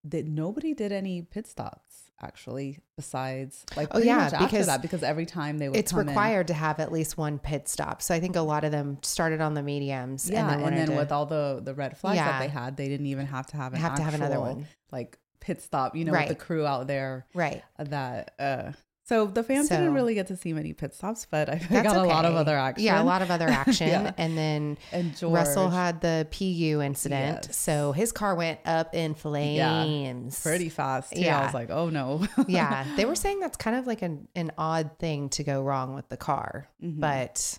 that nobody did any pit stops actually besides like Oh, yeah, because that because every time they would it's come in- required to have at least one pit stop. So I think a lot of them started on the mediums yeah, and then, and then to with all the the red flags Yeah. that they had, they didn't even have to have an have to have another one. like pit stop. You know, Right. with the crew out there Right. that. uh So the fans So- didn't really get to see many pit stops, but I got a lot of other action. Yeah, a lot of other action. Yeah. And then And George, Russell had the PU incident. Yes. So his car went up in flames. pretty fast. Too. I was like, oh no. yeah. They were saying that's kind of like an, an odd thing to go wrong with the car. Mhm. But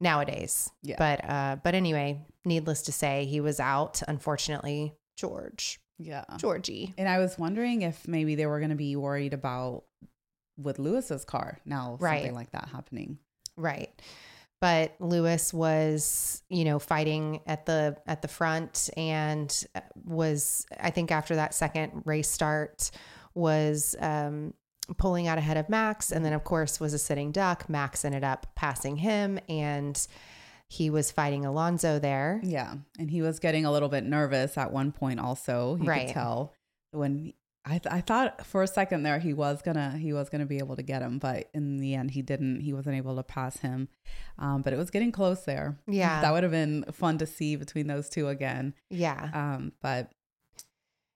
nowadays. Yeah. But uh but anyway, needless to say, he was out, unfortunately. George. yeah. Georgie. And I was wondering if maybe they were going to be worried about with Lewis's car now Right. something like that happening. Right. But Lewis was, you know, fighting at the at the front and uh, was I think after that second race start was um pulling out ahead of Max and then of course was a sitting duck. Max ended up passing him and he was fighting Alonso there. Yeah, and he was getting a little bit nervous at one point. Also, you Right. could tell when I th- I thought for a second there he was gonna he was gonna be able to get him, but in the end he didn't. He wasn't able to pass him. Um, but it was getting close there. Yeah. that would have been fun to see between those two again. Yeah. Um, but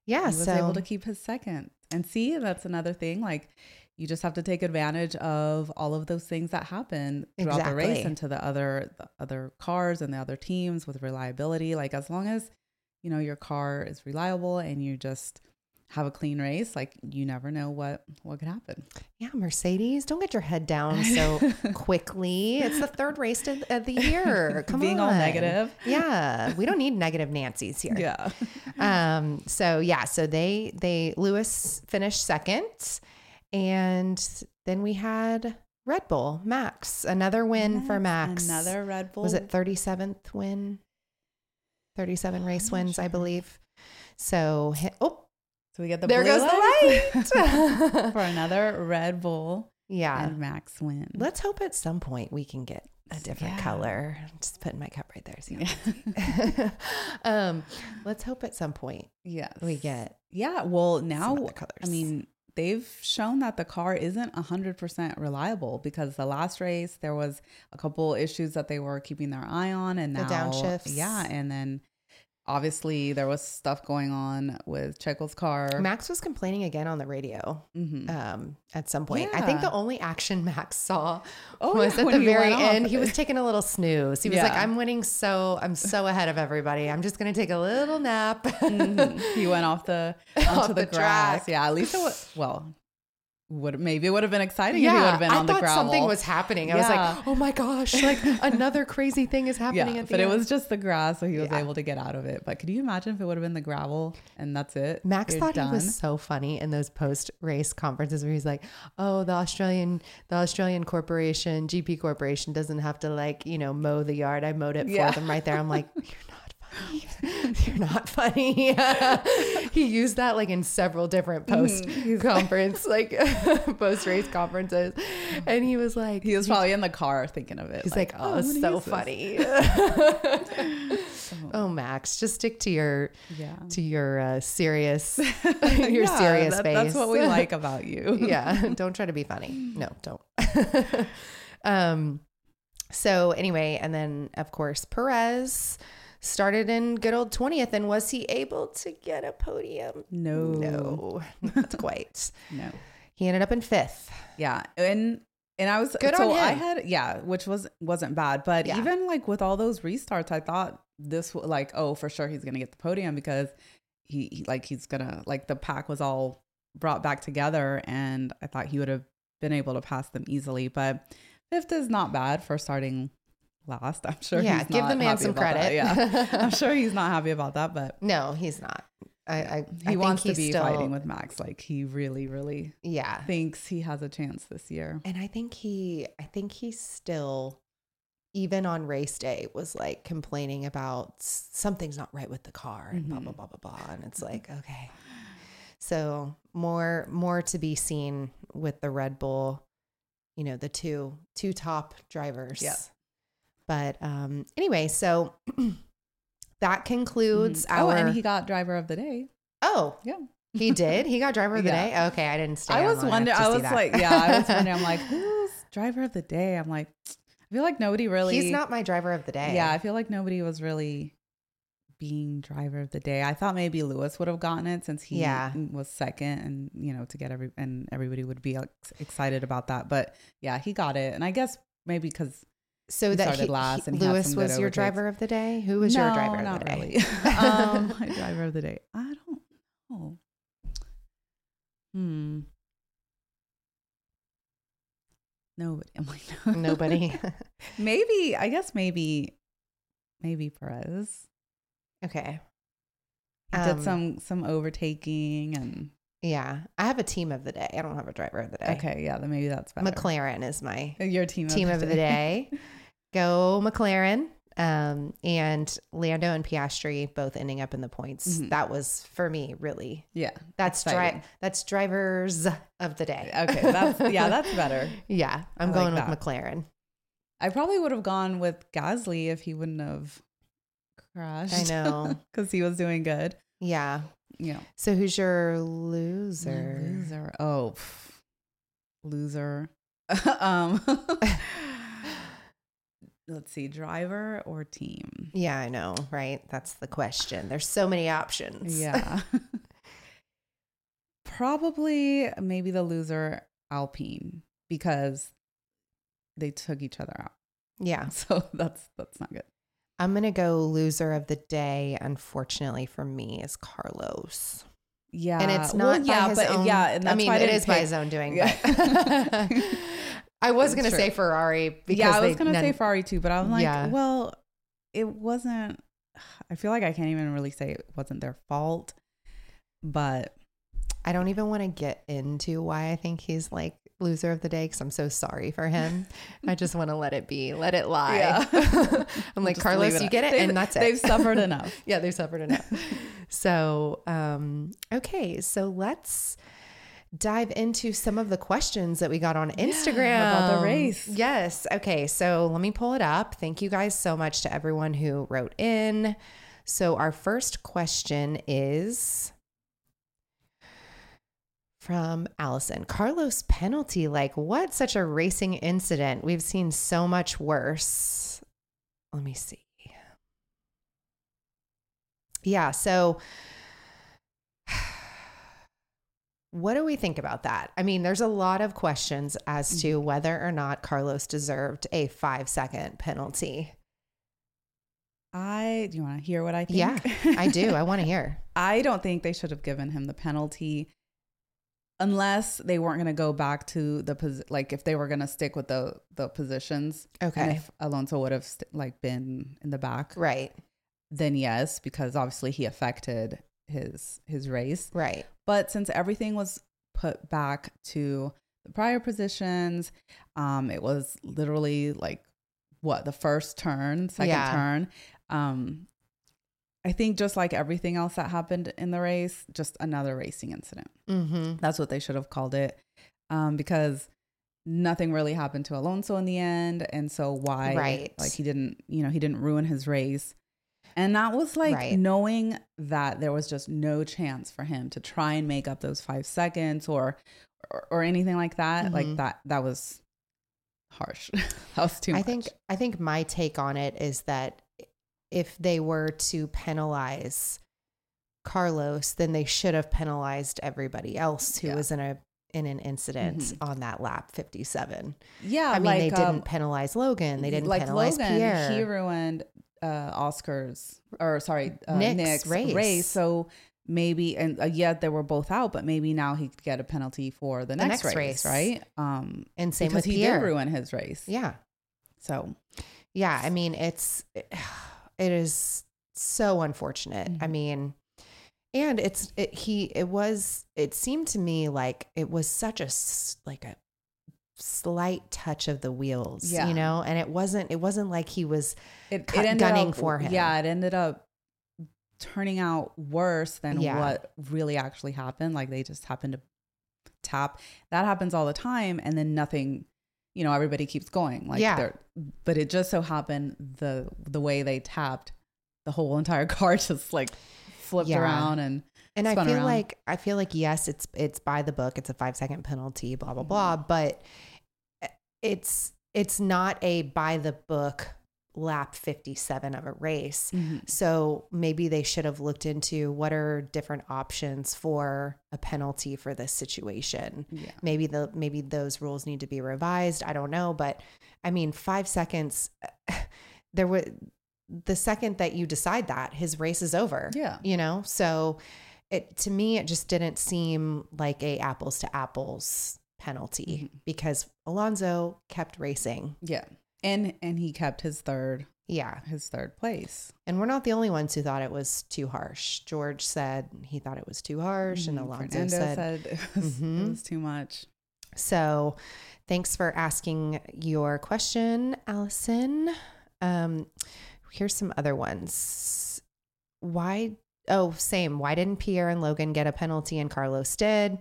Yeah, he was so able to keep his second. And see, that's another thing. Like you just have to take advantage of all of those things that happen throughout the race and to the other the other cars and the other teams with reliability. Like as long as you know your car is reliable and you just have a clean race, like you never know what what could happen. yeah, Mercedes, don't get your head down so quickly. It's the third race of of the year. Come Being on. all negative. Yeah, we don't need negative Nancy's here. Yeah. Um. So yeah. So they they Lewis finished second, and then we had Red Bull Max another win for Max. Another Red Bull. was it thirty seventh win? Thirty seven race wins, I believe. So oh, So we get the there goes lights the light. for another Red Bull yeah. and Max win. Let's hope at some point we can get a different Yeah. color. Just putting my cup right there. So Yeah. um, let's hope at some point yes. we get Yeah. Well, now. I mean, they've shown that the car isn't 100% reliable because the last race there was a couple issues that they were keeping their eye on and The now downshifts. yeah, and then obviously there was stuff going on with Checo's car. Max was complaining again on the radio Mhm. um, at some point. I think the only action Max saw Oh, was yeah, at the very off. end. He was taking a little snooze. He was like, "I'm winning so I'm so ahead of everybody. I'm just gonna take a little nap." Mhm. He went off the Off onto the, the grass. Yeah, at least it was well. Would maybe it would have been exciting if he would have been I on the thought gravel. something was happening. I was like, "Oh my gosh! Like another crazy thing is happening yeah, at the but it was just the grass, so he was Yeah. able to get out of it. But could you imagine if it would have been the gravel and that's it? Max You're thought done? he was so funny in those post race conferences where he's like, "Oh, the Australian, the Australian corporation, GP corporation, doesn't have to like, you know, mow the yard. I mowed it Yeah. for them right there." I'm like, "You're not funny. You're not funny." he used that like in several different post conference, like post race conferences, and he was like, He was probably in the car thinking of it. He's like, "Oh, I'm it's gonna so funny." oh, Max, just stick to your Yeah. to your uh, serious your Yeah, serious that- face. That's what we like about you. yeah, don't try to be funny. No, don't. um so anyway, and then of course Perez started in good old 20th and was he able to get a podium? No. No, not quite. No. He ended up in 5th. Yeah. And and I was Good so on I had yeah, which was wasn't bad, but Yeah. even like with all those restarts, I thought this was like oh for sure he's gonna get the podium because he, he like he's gonna like the pack was all brought back together, and I thought he would have been able to pass them easily, but fifth is not bad for starting last. I'm sure. Yeah, give the man some about that. credit. Yeah, I'm sure he's not happy about that, but No, he's not. I, I I he think wants to be still, fighting with Max. Like he really, really Yeah. thinks he has a chance this year. And I think he, I think he still, even on race day, was like complaining about something's not right with the car and blah Mhm. blah blah blah blah. And it's like, okay, so more more to be seen with the Red Bull, you know, the two two top drivers. Yeah. But um, anyway, so that concludes Mhm. Oh, and he got driver of the day. oh, Yeah. he did. He got driver of the Yeah. day. Okay, I didn't stay. I was wondering. I was that. like, yeah, I was wondering. I'm like, who's driver of the day? I'm like, I feel like nobody really. He's not my driver of the day. Yeah, I feel like nobody was really being driver of the day. I thought maybe Lewis would have gotten it since he Yeah. was second, and you know, to get every and everybody would be ex- excited about that. But yeah, he got it, and I guess maybe because So that he, he- and he had Lewis was your driver of the day. Who was your driver of not the day? um, my driver of the day. I don't know. Hmm. Nobody. I'm like, no. Nobody. maybe. I guess maybe. Maybe Perez. okay. He Um, did some some overtaking and Yeah, I have a team of the day. I don't have a driver of the day. okay, yeah, then maybe that's better. McLaren is my Your team team of the day. Go McLaren. Um, and Lando and Piastri both ending up in the points. Mhm. That was for me really. yeah. That's dri- That's drivers of the day. Okay, that's yeah, that's better. yeah. I'm I going like with that. McLaren. I probably would have gone with Gasly if he wouldn't have crashed. I know. because he was doing good. Yeah. Yeah. So who's your loser? Loser. Oh, pff. loser. um, let's see, driver or team. Yeah, I know, right? That's the question. There's so many options. Yeah. Probably maybe the loser Alpine because they took each other out. Yeah. So that's that's not good. I'm going to go loser of the day, unfortunately for me, is Carlos. Yeah. And it's Well, not by his own, yeah, and I mean, why it didn't by his own doing. Yeah. I was going to say Ferrari because yeah, I was gonna say Ferrari too, but I'm like, Yeah. well, it wasn't. I feel like I can't even really say it wasn't their fault, but I don't even want to get into why I think he's like loser of the day because I'm so sorry for him. I just want to let it be, let it lie. Yeah. I'm like, Carlos, you get it, They've- and that's it. They've suffered enough. yeah, they've suffered enough. so, um, okay, so let's dive into some of the questions that we got on Instagram about the race. Yes. Okay, so let me pull it up. Thank you guys so much to everyone who wrote in. So, our first question is from Allison. Carlos penalty, like what? Such a racing incident. We've seen so much worse. Let me see. Yeah. So, what do we think about that? I mean, there's a lot of questions as to mm-hmm. whether or not Carlos deserved a five second penalty. I do you want to hear what I think? Yeah, I do. I want to hear. I don't think they should have given him the penalty unless they weren't going to go back to the pos- like if they were going to stick with the the positions. And Okay. if Alonso would have st- like been in the back, Right. then yes, because obviously he affected his his race. Right. But since everything was put back to the prior positions, um, it was literally like what the first turn, second Yeah. turn. Um, I think just like everything else that happened in the race, just another racing incident. Mm-hmm. That's what they should have called it, um, because nothing really happened to Alonso in the end, and so why? Right. Like he didn't, you know, he didn't ruin his race. And that was like Right. knowing that there was just no chance for him to try and make up those five seconds or or, or anything like that. Mhm. Like that that was harsh. that was too I much. think I think my take on it is that if they were to penalize Carlos, then they should have penalized everybody else who Yeah. was in a in an incident Mhm. on that lap 57. yeah, I mean, like, they didn't um, penalize Logan. They didn't like penalize Logan, Pierre. he ruined uh, Oscar's or sorry, uh, Nick's Nick's, race. race. So maybe and uh, yet they were both out, but maybe now he could get a penalty for the, The next, next race, race. right? Um, and same because with he Pierre. did ruin his race. yeah. So Yeah, I mean it's it is so unfortunate. I Mhm. mean and it's it, he it was it seemed to me like it was such a s- like a slight touch of the wheels, Yeah. you know, and it wasn't it wasn't like he was it, Cut- it ended gunning up, for him. Yeah, it ended up turning out worse than Yeah. what really actually happened. Like they just happened to tap. That happens all the time, and then nothing. You know, everybody keeps going. Like Yeah. they're, but it just so happened the the way they tapped, the whole entire car just like flipped Yeah. around and and I feel around. like I feel like yes, it's it's by the book. It's a 5 second penalty, blah blah blah, Mm-hmm. but it's it's not a by the book lap 57 of a race. Mm-hmm. So maybe they should have looked into what are different options for a penalty for this situation. yeah, Maybe the maybe those rules need to be revised. I don't know, but I mean, five seconds. There was the second that you decide that his race is over. Yeah. you know. So it to me, it just didn't seem like a apples to apples penalty Mhm. because Alonso kept racing. yeah, and and he kept his third Yeah. his third place. And we're not the only ones who thought it was too harsh. George said he thought it was too harsh, and Mhm. Alonso Fernando said, it was, Mhm. it was too much. so. Thanks for asking your question, Allison. Um, here's some other ones. Why? Oh, same. Why didn't Pierre and Logan get a penalty and Carlos did?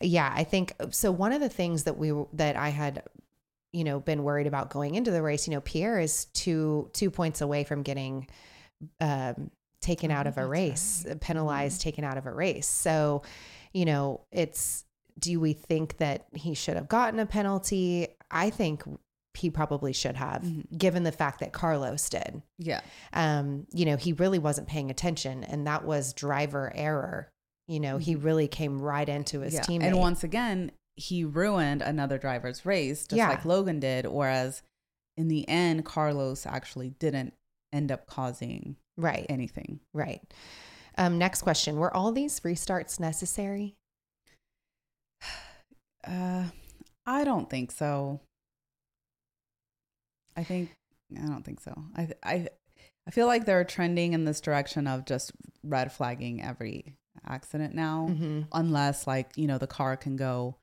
Yeah, I think so. One of the things that we that I had, you know, been worried about going into the race. You know, Pierre is two two points away from getting um, taken out of a race, right. penalized, taken out of a race. So, you know, it's do we think that he should have gotten a penalty? I think he probably should have, Mhm. given the fact that Carlos did. Yeah, Um, you know, he really wasn't paying attention, and that was driver error. You know, he really came right into his yeah. teammate. And once again, he ruined another driver's race, just Yeah. like Logan did. Whereas in the end, Carlos actually didn't end up causing right, anything. right. Um, next question: Were all these restarts necessary? Uh, I don't think so. I think I don't think so. I I I feel like they're trending in this direction of just red flagging every accident now, Mm-hmm. unless like you know the car can go,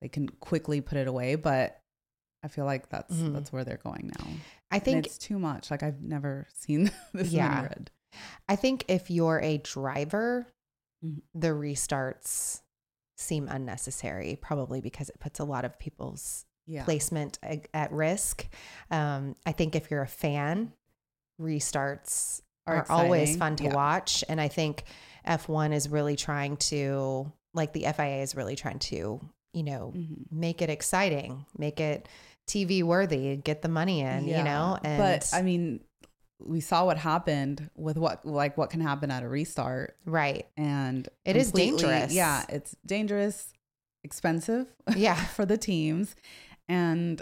they can quickly put it away. But I feel like that's Mhm. that's where they're going now. I And think it's too much. Like I've never seen this Yeah. red. I think if you're a driver, Mhm. the restarts seem unnecessary, probably because it puts a lot of people's Yeah. placement at, at risk. Um, I think if you're a fan, restarts Are are, always fun to Yeah. watch. And I think F1 is really trying to, like the FIA is really trying to, you know, Mhm. make it exciting, make it TV worthy, get the money in, you know? And but I mean, we saw what happened with what like what can happen at a restart Right. and It is dangerous. Yeah, it's dangerous, expensive Yeah. for the teams, and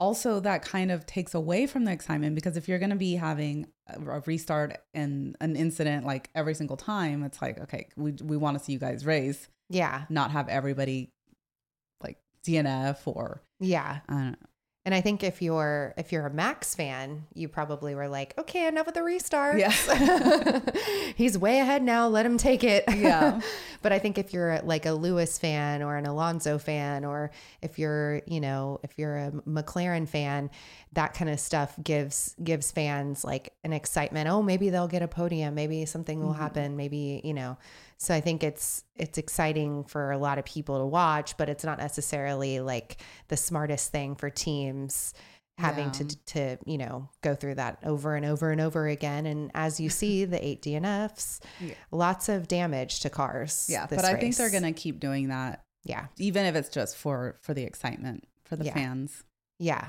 also that kind of takes away from the excitement because if you're going to be having a restart and an incident like every single time, it's like okay, we we want to see you guys race, Yeah. not have everybody like DNF or Yeah. I don't know. And I think if you're if you're a Max fan, you probably were like, okay, enough with the restart. Yeah. He's way ahead now. Let him take it. Yeah. but I think if you're like a Lewis fan or an Alonso fan, or if you're, you know, if you're a McLaren fan, that kind of stuff gives gives fans like an excitement. Oh, maybe they'll get a podium. Maybe something will Mhm. happen. Maybe, you know. So I think it's it's exciting for a lot of people to watch, but it's not necessarily like the smartest thing for teams having Yeah. to to you know go through that over and over and over again. And as you see, the eight DNFs, Yeah. lots of damage to cars. Yeah, but I think they're going to keep doing that Yeah, even if it's just for for the excitement for the Yeah. fans. yeah.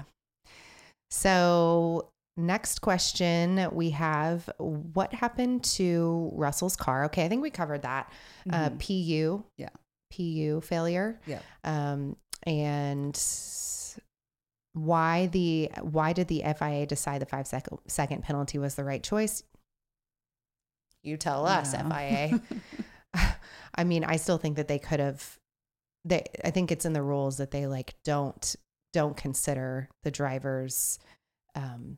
So next question we have: What happened to Russell's car? Okay, I think we covered that. Uh, Mhm. PU. Yeah. PU failure. Yeah. Um, and why the why did the FIA decide the five second second penalty was the right choice? You tell us. FIA. I mean, I still think that they could have. They, I think it's in the rules that they like don't don't consider the driver's um,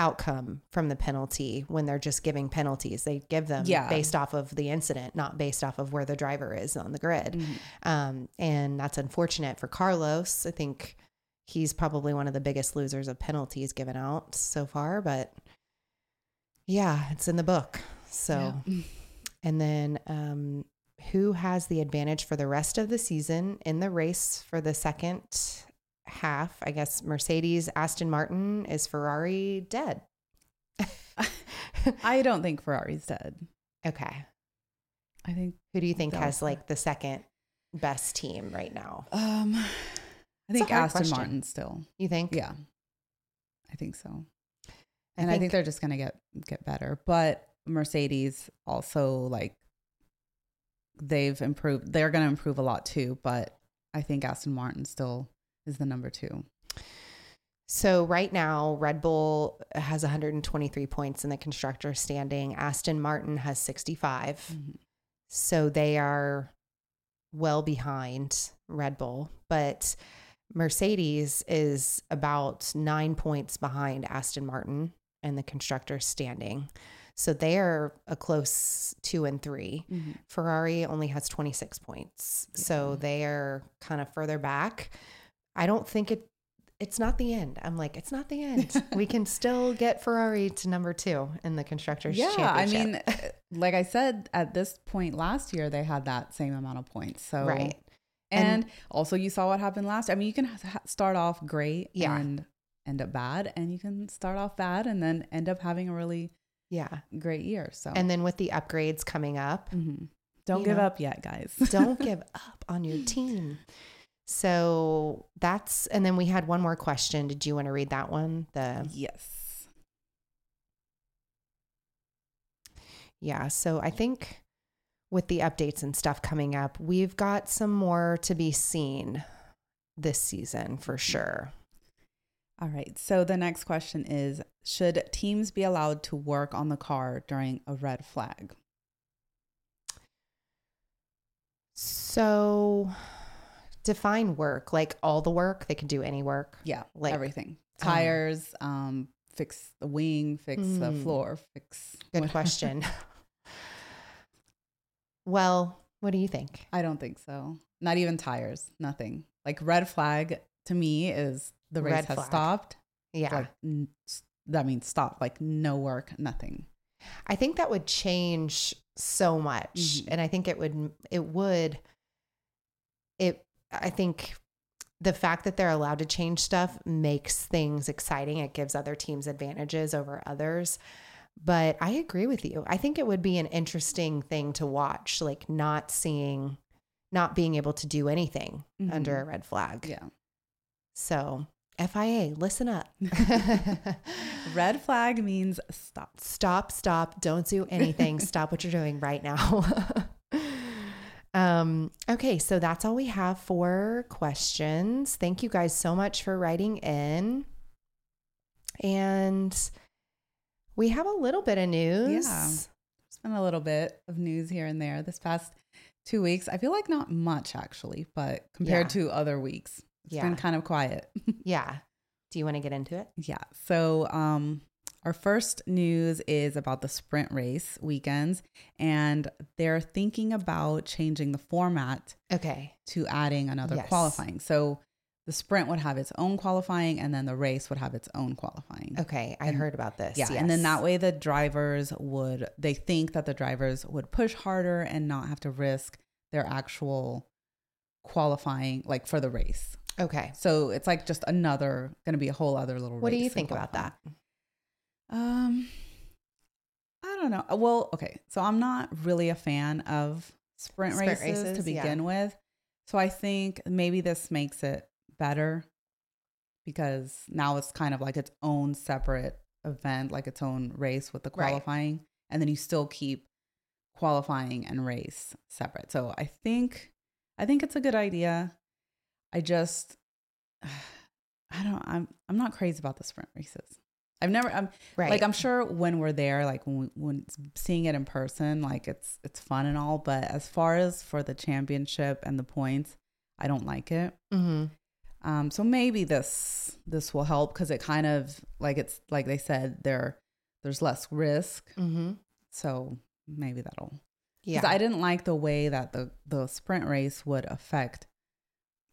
outcome from the penalty when they're just giving penalties. They give them Yeah. based off of the incident, not based off of where the driver is on the grid. Mhm. Um, and that's unfortunate for Carlos. I think he's probably one of the biggest losers of penalties given out so far, but yeah, it's in the book. So, Yeah. and then um, who has the advantage for the rest of the season in the race for the second half? I guess Mercedes, Aston Martin, is Ferrari dead? I don't think Ferrari's dead. okay. I think Who do you think has like the second best team right now? um I think Aston question. Martin still. You think? Yeah. I think so. And I think think- they're just going to get get better. But Mercedes also like they've improved. They're going to improve a lot too, but I think Aston Martin still is the number 2. So right now, Red Bull has 123 points in the constructor standing. Aston Martin has 65. Mm-hmm. So they are well behind Red Bull, but Mercedes is about nine points behind Aston Martin and the constructor standing. So they are a close two and 3 Mm-hmm. Ferrari only has 26 points. So they are kind of further back. I don't think it it's not the end. I'm like, it's not the end. we can still get Ferrari to number 2 in the constructors championship. Yeah, I mean, like I said, at this point last year, they had that same amount of points. So, right. And, also, you saw what happened last. I mean, you can ha- start off great Yeah. and end up bad, and you can start off bad and then end up having a really Yeah. great year. So, And then with the upgrades coming up, Mhm. don't give know, up yet, guys. don't give up on your team. So that's and then we had one more question. Did you want to read that one? The yes. Yeah. So I think with the updates and stuff coming up, we've got some more to be seen this season for sure. All right. So the next question is Should teams be allowed to work on the car during a red flag? So define work, like all the work, they can do any work. Yeah, Like, everything. um, Tires, um, fix the wing, fix the Mm. floor, fix. Good what- question. well, what do you think? I don't think so. Not even tires, nothing. Like red flag to me is the race Red has flag. stopped. Yeah. Like n- that means stop, like no work, nothing. I think that would change so much. Mhm. And I think it would, it would, I think the fact that they're allowed to change stuff makes things exciting. It gives other teams advantages over others. But I agree with you. I think it would be an interesting thing to watch, like not seeing, not being able to do anything Mhm. under a red flag. Yeah. So, FIA, listen up. Red flag means stop. stop, stop, don't do anything. stop what you're doing right now. um, okay, so that's all we have for questions. Thank you guys so much for writing in. And we have a little bit of news. Yeah. It's been a little bit of news here and there this past two weeks. I feel like not much actually, but compared to other weeks, it's Yeah. been kind of quiet. Yeah. Do you want to get into it? yeah. So, um, our first news is about the sprint race weekends, and they're thinking about changing the format Okay. to adding another Yes. qualifying. So, the sprint would have its own qualifying, and then the race would have its own qualifying. Okay. I And- heard about this. Yeah, and then that way the drivers would they think that the drivers would push harder and not have to risk their actual qualifying like for the race. Okay. So it's like just another going to be a whole other little What do you think about that? Um I don't know. Well, okay. So I'm not really a fan of sprint, Sprint races, races, to yeah. begin with. So I think maybe this makes it better because now it's kind of like its own separate event, like its own race with the Right. qualifying. And then you still keep qualifying and race separate. So I think I think it's a good idea. I just I don't I'm I'm not crazy about the sprint races. I've never I'm Right. like I'm sure when we're there, like when we, when seeing it in person, like it's it's fun and all. But as far as for the championship and the points, I don't like it. mm-hmm. Um, so maybe this this will help because it kind of like it's like they said there there's less risk. Mm-hmm. So maybe that'll. Yeah. I didn't like the way that the the sprint race would affect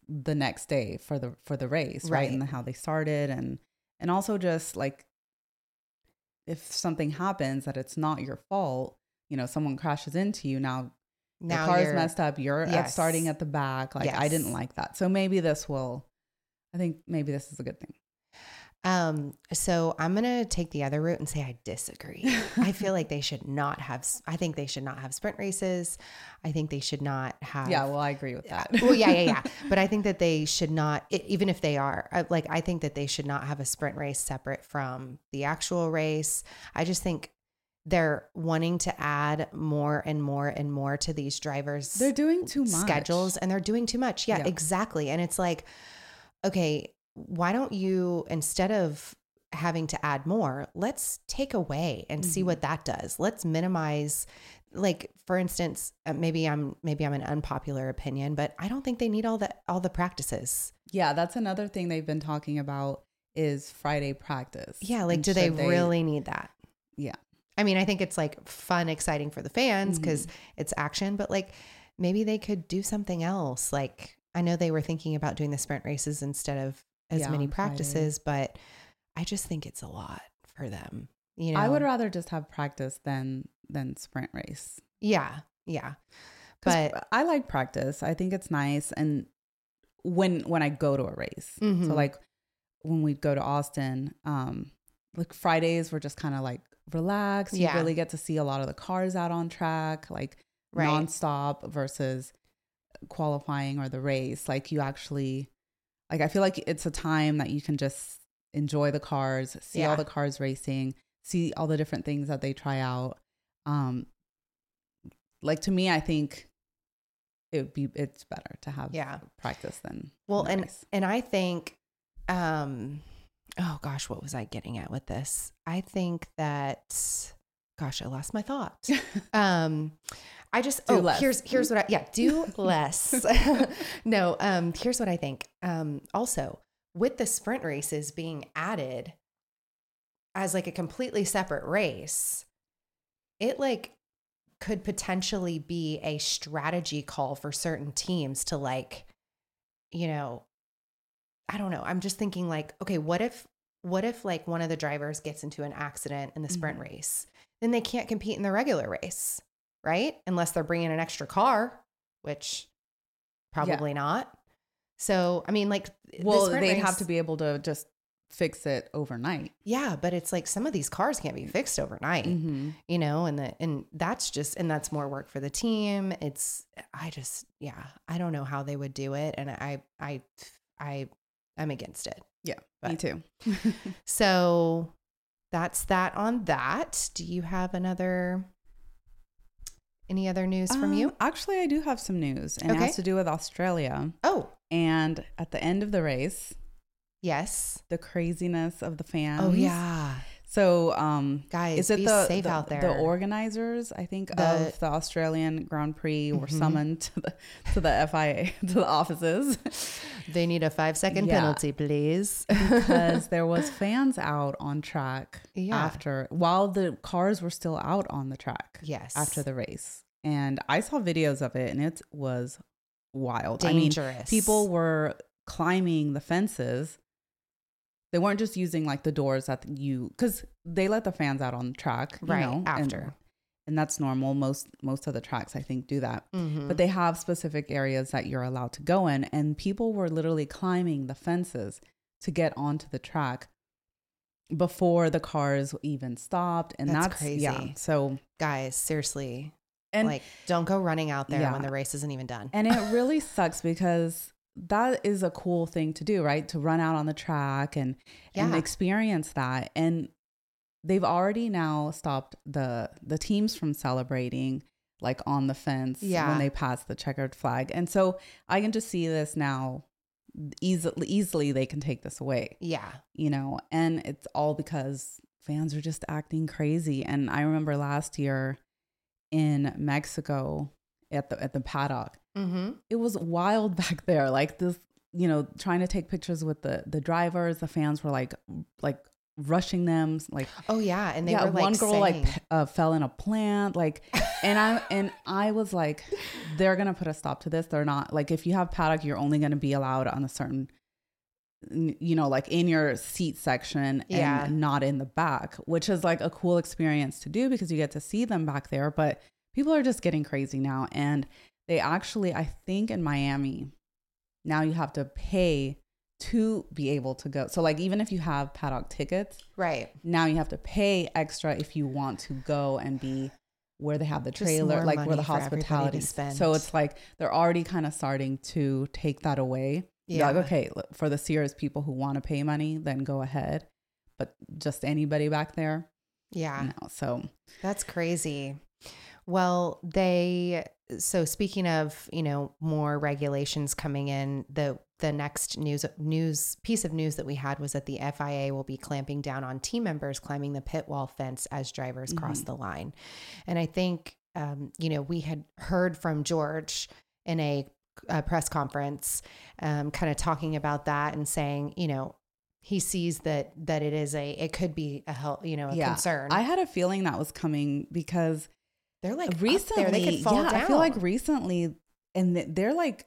the next day for the for the race, right? Right. And how they started and and also just like if something happens that it's not your fault, you know, someone crashes into you now now the car's messed up, you're at starting at the back. Like I didn't like that. So maybe this will I think maybe this is a good thing. Um, so I'm gonna take the other route and say I disagree. I feel like they should not have. I think they should not have sprint races. I think they should not have. Yeah, well I agree with that. well, yeah, yeah, yeah. But I think that they should not, even if they are, uh, like, I think that they should not have a sprint race separate from the actual race. I just think they're wanting to add more and more and more to these drivers' They're doing too much. schedules and they're doing too much. Yeah, Yeah. exactly. And it's like, okay, why don't you, instead of having to add more, let's take away and see Mhm. what that does. Let's minimize like for instance, uh, maybe I'm maybe I'm an unpopular opinion, but I don't think they need all the all the practices. Yeah, that's another thing they've been talking about is Friday practice. Yeah, like And do they should really need that? Yeah. I mean, I think it's like fun, exciting for the fans because Mm-hmm. it's action, but like maybe they could do something else. Like I know they were thinking about doing the sprint races instead of as Yeah, many practices, but I just think it's a lot for them. You know, I would rather just have practice than than sprint race. yeah, yeah. but I like practice. I think it's nice and when when I go to a race. Mhm. So like when we go to Austin, um like Fridays we're just kind of like relaxed. You really get to see a lot of the cars out on track, like Right. nonstop versus qualifying or the race. Like you actually like I feel like it's a time that you can just enjoy the cars, see Yeah. all the cars racing, see all the different things that they try out. Um like to me I think it would be it's better to have Yeah. practice than Well, and race. and I think, um, oh gosh, what was I getting at with this? I think that, gosh, I lost my thought. um, I just Do oh less. here's here's what I yeah do less. no, um, here's what I think. Um, also with the sprint races being added as like a completely separate race, it like could potentially be a strategy call for certain teams to like you know i don't know i'm just thinking like okay what if what if like one of the drivers gets into an accident in the sprint Mhm. race then they can't compete in the regular race right unless they're bringing an extra car which probably not so i mean like well they'd have to be able to just fix it overnight. yeah but it's like some of these cars can't be fixed overnight Mm-hmm. you know and the and that's just and that's more work for the team it's i just yeah i don't know how they would do it and i i i i'm against it Yeah. Me too. So that's that on that. Do you have another any other news from you? Um, Actually, I do have some news, and it has to do with Australia. Oh, And at the end of the race, yes. the craziness of the fans. Oh yeah. So, um, Guys, is it the safe the, out there. the organizers? I think The- of the Australian Grand Prix were Mhm. summoned to the to the FIA to the offices They need a five second Yeah. penalty, please. because there was fans out on track Yeah. after while the cars were still out on the track yes. after the race, and I saw videos of it, and it was wild. I mean, people were climbing the fences. They weren't just using like the doors that you because they let the fans out on the track, you Right, know, and- after. and, that's normal. Most most of the tracks I think do that, Mhm. but they have specific areas that you're allowed to go in, and people were literally climbing the fences to get onto the track before the cars even stopped, and That's that's, yeah. So guys, seriously. and like don't go running out there Yeah. when the race isn't even done. And it really sucks because that is a cool thing to do, right? To run out on the track and and experience that. And they've already now stopped the the teams from celebrating like on the fence Yeah. when they pass the checkered flag. And so I can just see this now easily easily they can take this away, yeah. you know. And it's all because fans are just acting crazy. And I remember last year in Mexico at the at the paddock Mm-hmm. it was wild back there like this you know trying to take pictures with the the drivers the fans were like like rushing them like Oh yeah, and they yeah were like one girl saying, like uh, fell in a plant like and i and i was like they're gonna put a stop to this they're not like if you have paddock you're only gonna be allowed on a certain you know like in your seat section Yeah. and not in the back which is like a cool experience to do because you get to see them back there but people are just getting crazy now and they actually i think in miami now you have to pay to be able to go so like even if you have paddock tickets right. now you have to pay extra if you want to go and be where they have the trailer like where the for everybody to hospitality so it's like they're already kind of starting to take that away yeah. Yeah. like okay look, for the serious people who want to pay money then go ahead but just anybody back there Yeah. no so That's crazy. Well, they so speaking of, you know, more regulations coming in, the the next news news piece of news that we had was that the FIA will be clamping down on team members climbing the pit wall fence as drivers cross Mhm. the line. And I think um, you know, we had heard from George in a, a press conference um, kind of talking about that and saying, you know, he sees that that it is a it could be a hel- you know, a Yeah. concern. i had a feeling that was coming because They're like recently. They could fall yeah down. i feel like recently and they're like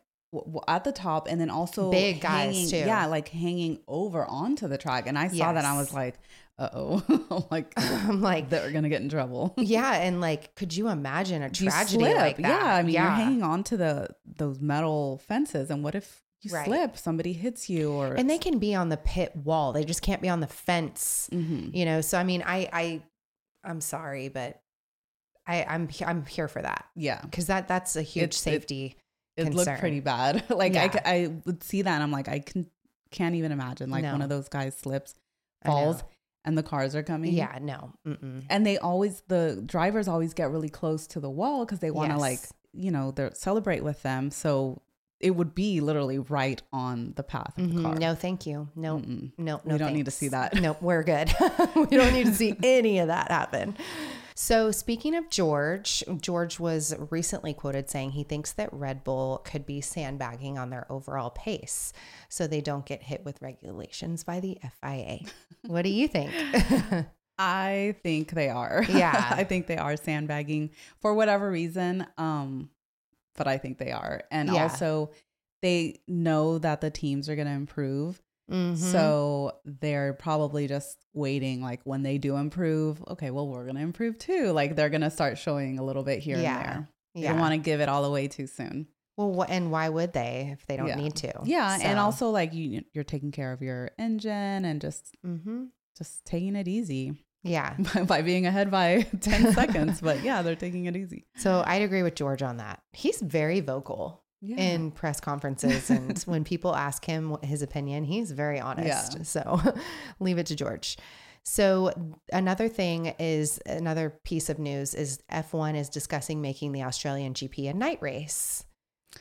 at the top and then also Big guys, hanging, too. yeah like hanging over onto the track and i saw that and i was like uh-oh like I'm like, they're gonna get in trouble yeah, and like, could you imagine a tragedy like that? Yeah, I mean, you're hanging on to the those metal fences, and what if you Right. slip? Somebody hits you, or and they can be on the pit wall. They just can't be on the fence. Mhm. You know, so I mean, I, I, I'm sorry, but I, I'm, I'm here for that yeah, because that, that's a huge It's- safety. it concern. looked pretty bad. like I Yeah. c- I, would see that, and I'm like, I can can't even imagine like one of those guys slips, falls, and the cars are coming. Yeah, no. Mm-mm. and they always the drivers always get really close to the wall because they want to like you know they celebrate with them. So it would be literally right on the path of the Mhm. car. No, thank you. No, Mm-mm. no, We don't need to see that. No, we're good. we don't need to see any of that happen. So, speaking of George, George was recently quoted saying he thinks that Red Bull could be sandbagging on their overall pace so they don't get hit with regulations by the FIA. What do you think? I think they are. Yeah. I think they are sandbagging for whatever reason. Um, but I think they are. And Yeah. also they know that the teams are gonna improve. Mhm. So they're probably just waiting like when they do improve, okay, well we're gonna improve too. Like they're gonna start showing a little bit here Yeah. and there. They yeah. don't want to give it all away too soon. well, wh- and why would they if they don't Yeah. need to? Yeah. And also like you you're taking care of your engine and just Mhm. just taking it easy yeah. by, by being ahead by 10 seconds. But yeah, they're taking it easy. So I'd agree with George on that. He's very vocal. Yeah. in press conferences and when people ask him what his opinion, he's very honest. Yeah. So leave it to George. So another thing is another piece of news is F1 is discussing making the Australian GP a night race.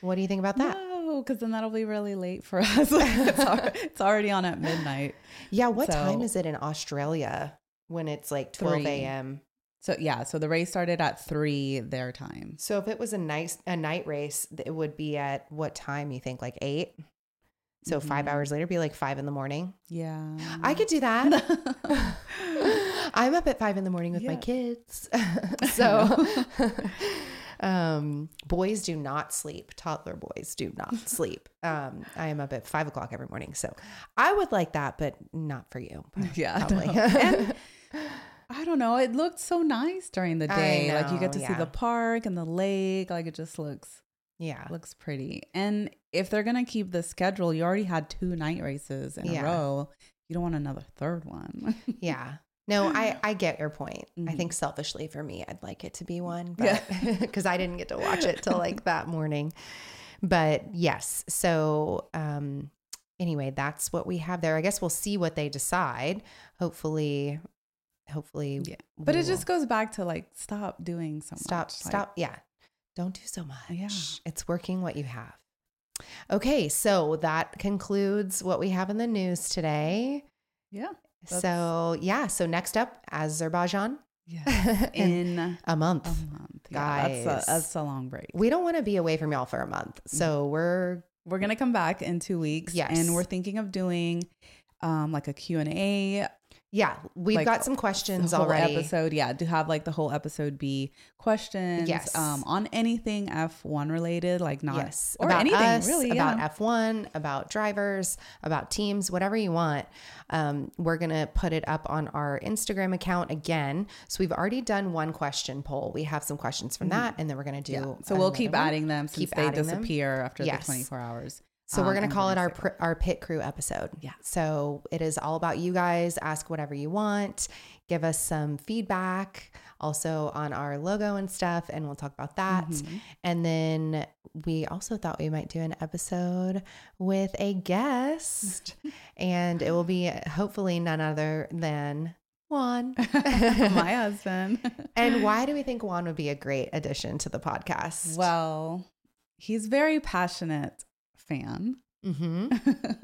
What do you think about that? No, because then that'll be really late for us. it's, already on at midnight. Yeah, what time is it in Australia when it's like 12 a.m.? So yeah, so the race started at three their time. So if it was a nice a night race, it would be at what time you think? Like eight? So five Mhm. hours later, be like five in the morning. Yeah, I could do that. I'm up at five in the morning with my kids. so um, boys do not sleep. Toddler boys do not sleep. Um, I am up at five o'clock every morning. So I would like that, but not for you. yeah, Probably. no. and I don't know. It looked so nice during the I day. like you get to see the park and the lake. Like it just looks yeah. looks pretty. And if they're gonna keep the schedule, you already had two night races in Yeah. a row. You don't want another third one. Yeah. No, I, I get your point. I Mhm. think selfishly for me, I'd like it to be one, Yeah. but because I didn't get to watch it till like that morning. But yes. So, um, anyway, that's what we have there. I guess we'll see what they decide. Hopefully, hopefully, Yeah. but it just goes back to like stop doing so stop, much. Like, stop. Yeah. Don't do so much. Yeah. It's working what you have. Okay. So that concludes what we have in the news today. yeah. So yeah, so next up, Azerbaijan. Yeah. in a month. a month. Yeah, Guys. that's a, that's a long break. We don't want to be away from y'all for a month. So we're We're gonna come back in two weeks. Yes. and we're thinking of doing um like a Q and A yeah, we've Like, got some questions already. episode. Yeah, to have like the whole episode be questions. Yes. um, on anything F one related, like not yes, or about anything us, really. about yeah. F1, about drivers, about teams, whatever you want. Um, we're gonna put it up on our Instagram account again. So we've already done one question poll. We have some questions from that, and then we're gonna do. Mm-hmm. yeah. So we'll keep one. adding them since Keep they adding them. disappear after Yes. the twenty four hours. So we're Um, gonna call it our pr- our pit crew episode. Yeah. So it is all about you guys. Ask whatever you want. Give us some feedback. Also on our logo and stuff, and we'll talk about that. Mhm. And then we also thought we might do an episode with a guest, and it will be hopefully none other than Juan. my husband. and why do we think Juan would be a great addition to the podcast? Well, he's very passionate fan. hmm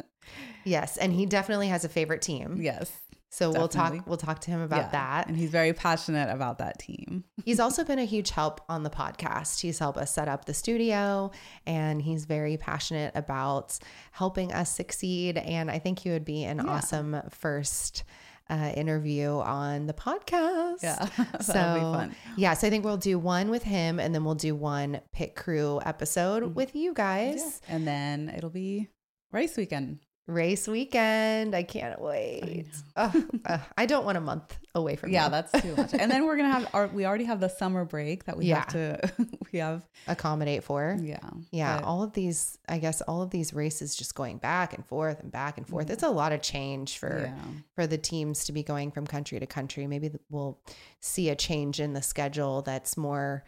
yes, and he definitely has a favorite team. yes. So we'll talk we'll talk to him about Yeah. that. And he's very passionate about that team. He's also been a huge help on the podcast. He's helped us set up the studio and he's very passionate about helping us succeed and I think he would be an Yeah. awesome first uh, interview on the podcast. Yeah. So be fun. yeah, so I think we'll do one with him and then we'll do one pit crew episode with you guys. And then it'll be race weekend. Race weekend. I can't wait. Ugh, oh, ugh, I don't want a month away from Yeah, you. that's too much. And then we're gonna have our we already have the summer break that we have to we have accommodate for. yeah. Yeah, but- all of these, I guess, all of these races just going back and forth and back and forth. It's a lot of change for yeah. for the teams to be going from country to country. Maybe we'll see a change in the schedule that's more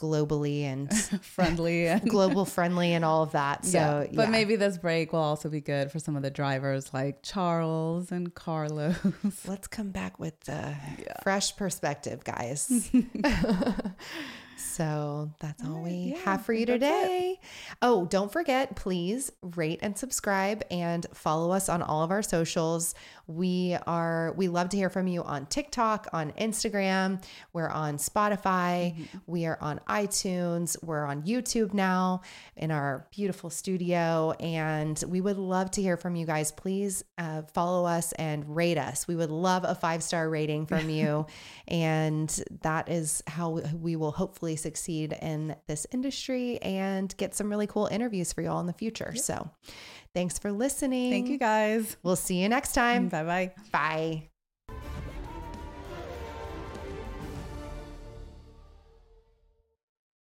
globally and friendly and global friendly and all of that. So, yeah. But yeah. maybe this break will also be good for some of the drivers like Charles and Carlos. let's come back with the Yeah. fresh perspective, guys. so that's all we have for you think that's it. today. Oh, don't forget, please rate and subscribe and follow us on all of our socials. We are we love to hear from you on TikTok, on Instagram, we're on Spotify, Mm-hmm. we are on iTunes, we're on YouTube now in our beautiful studio, and we would love to hear from you guys. Please uh, follow us and rate us. We would love a five star rating from you, and that is how we- we will hopefully succeed in this industry and get some really cool interviews for you all in the future. So, thanks for listening. Thank you guys. We'll see you next time. Bye bye. Bye.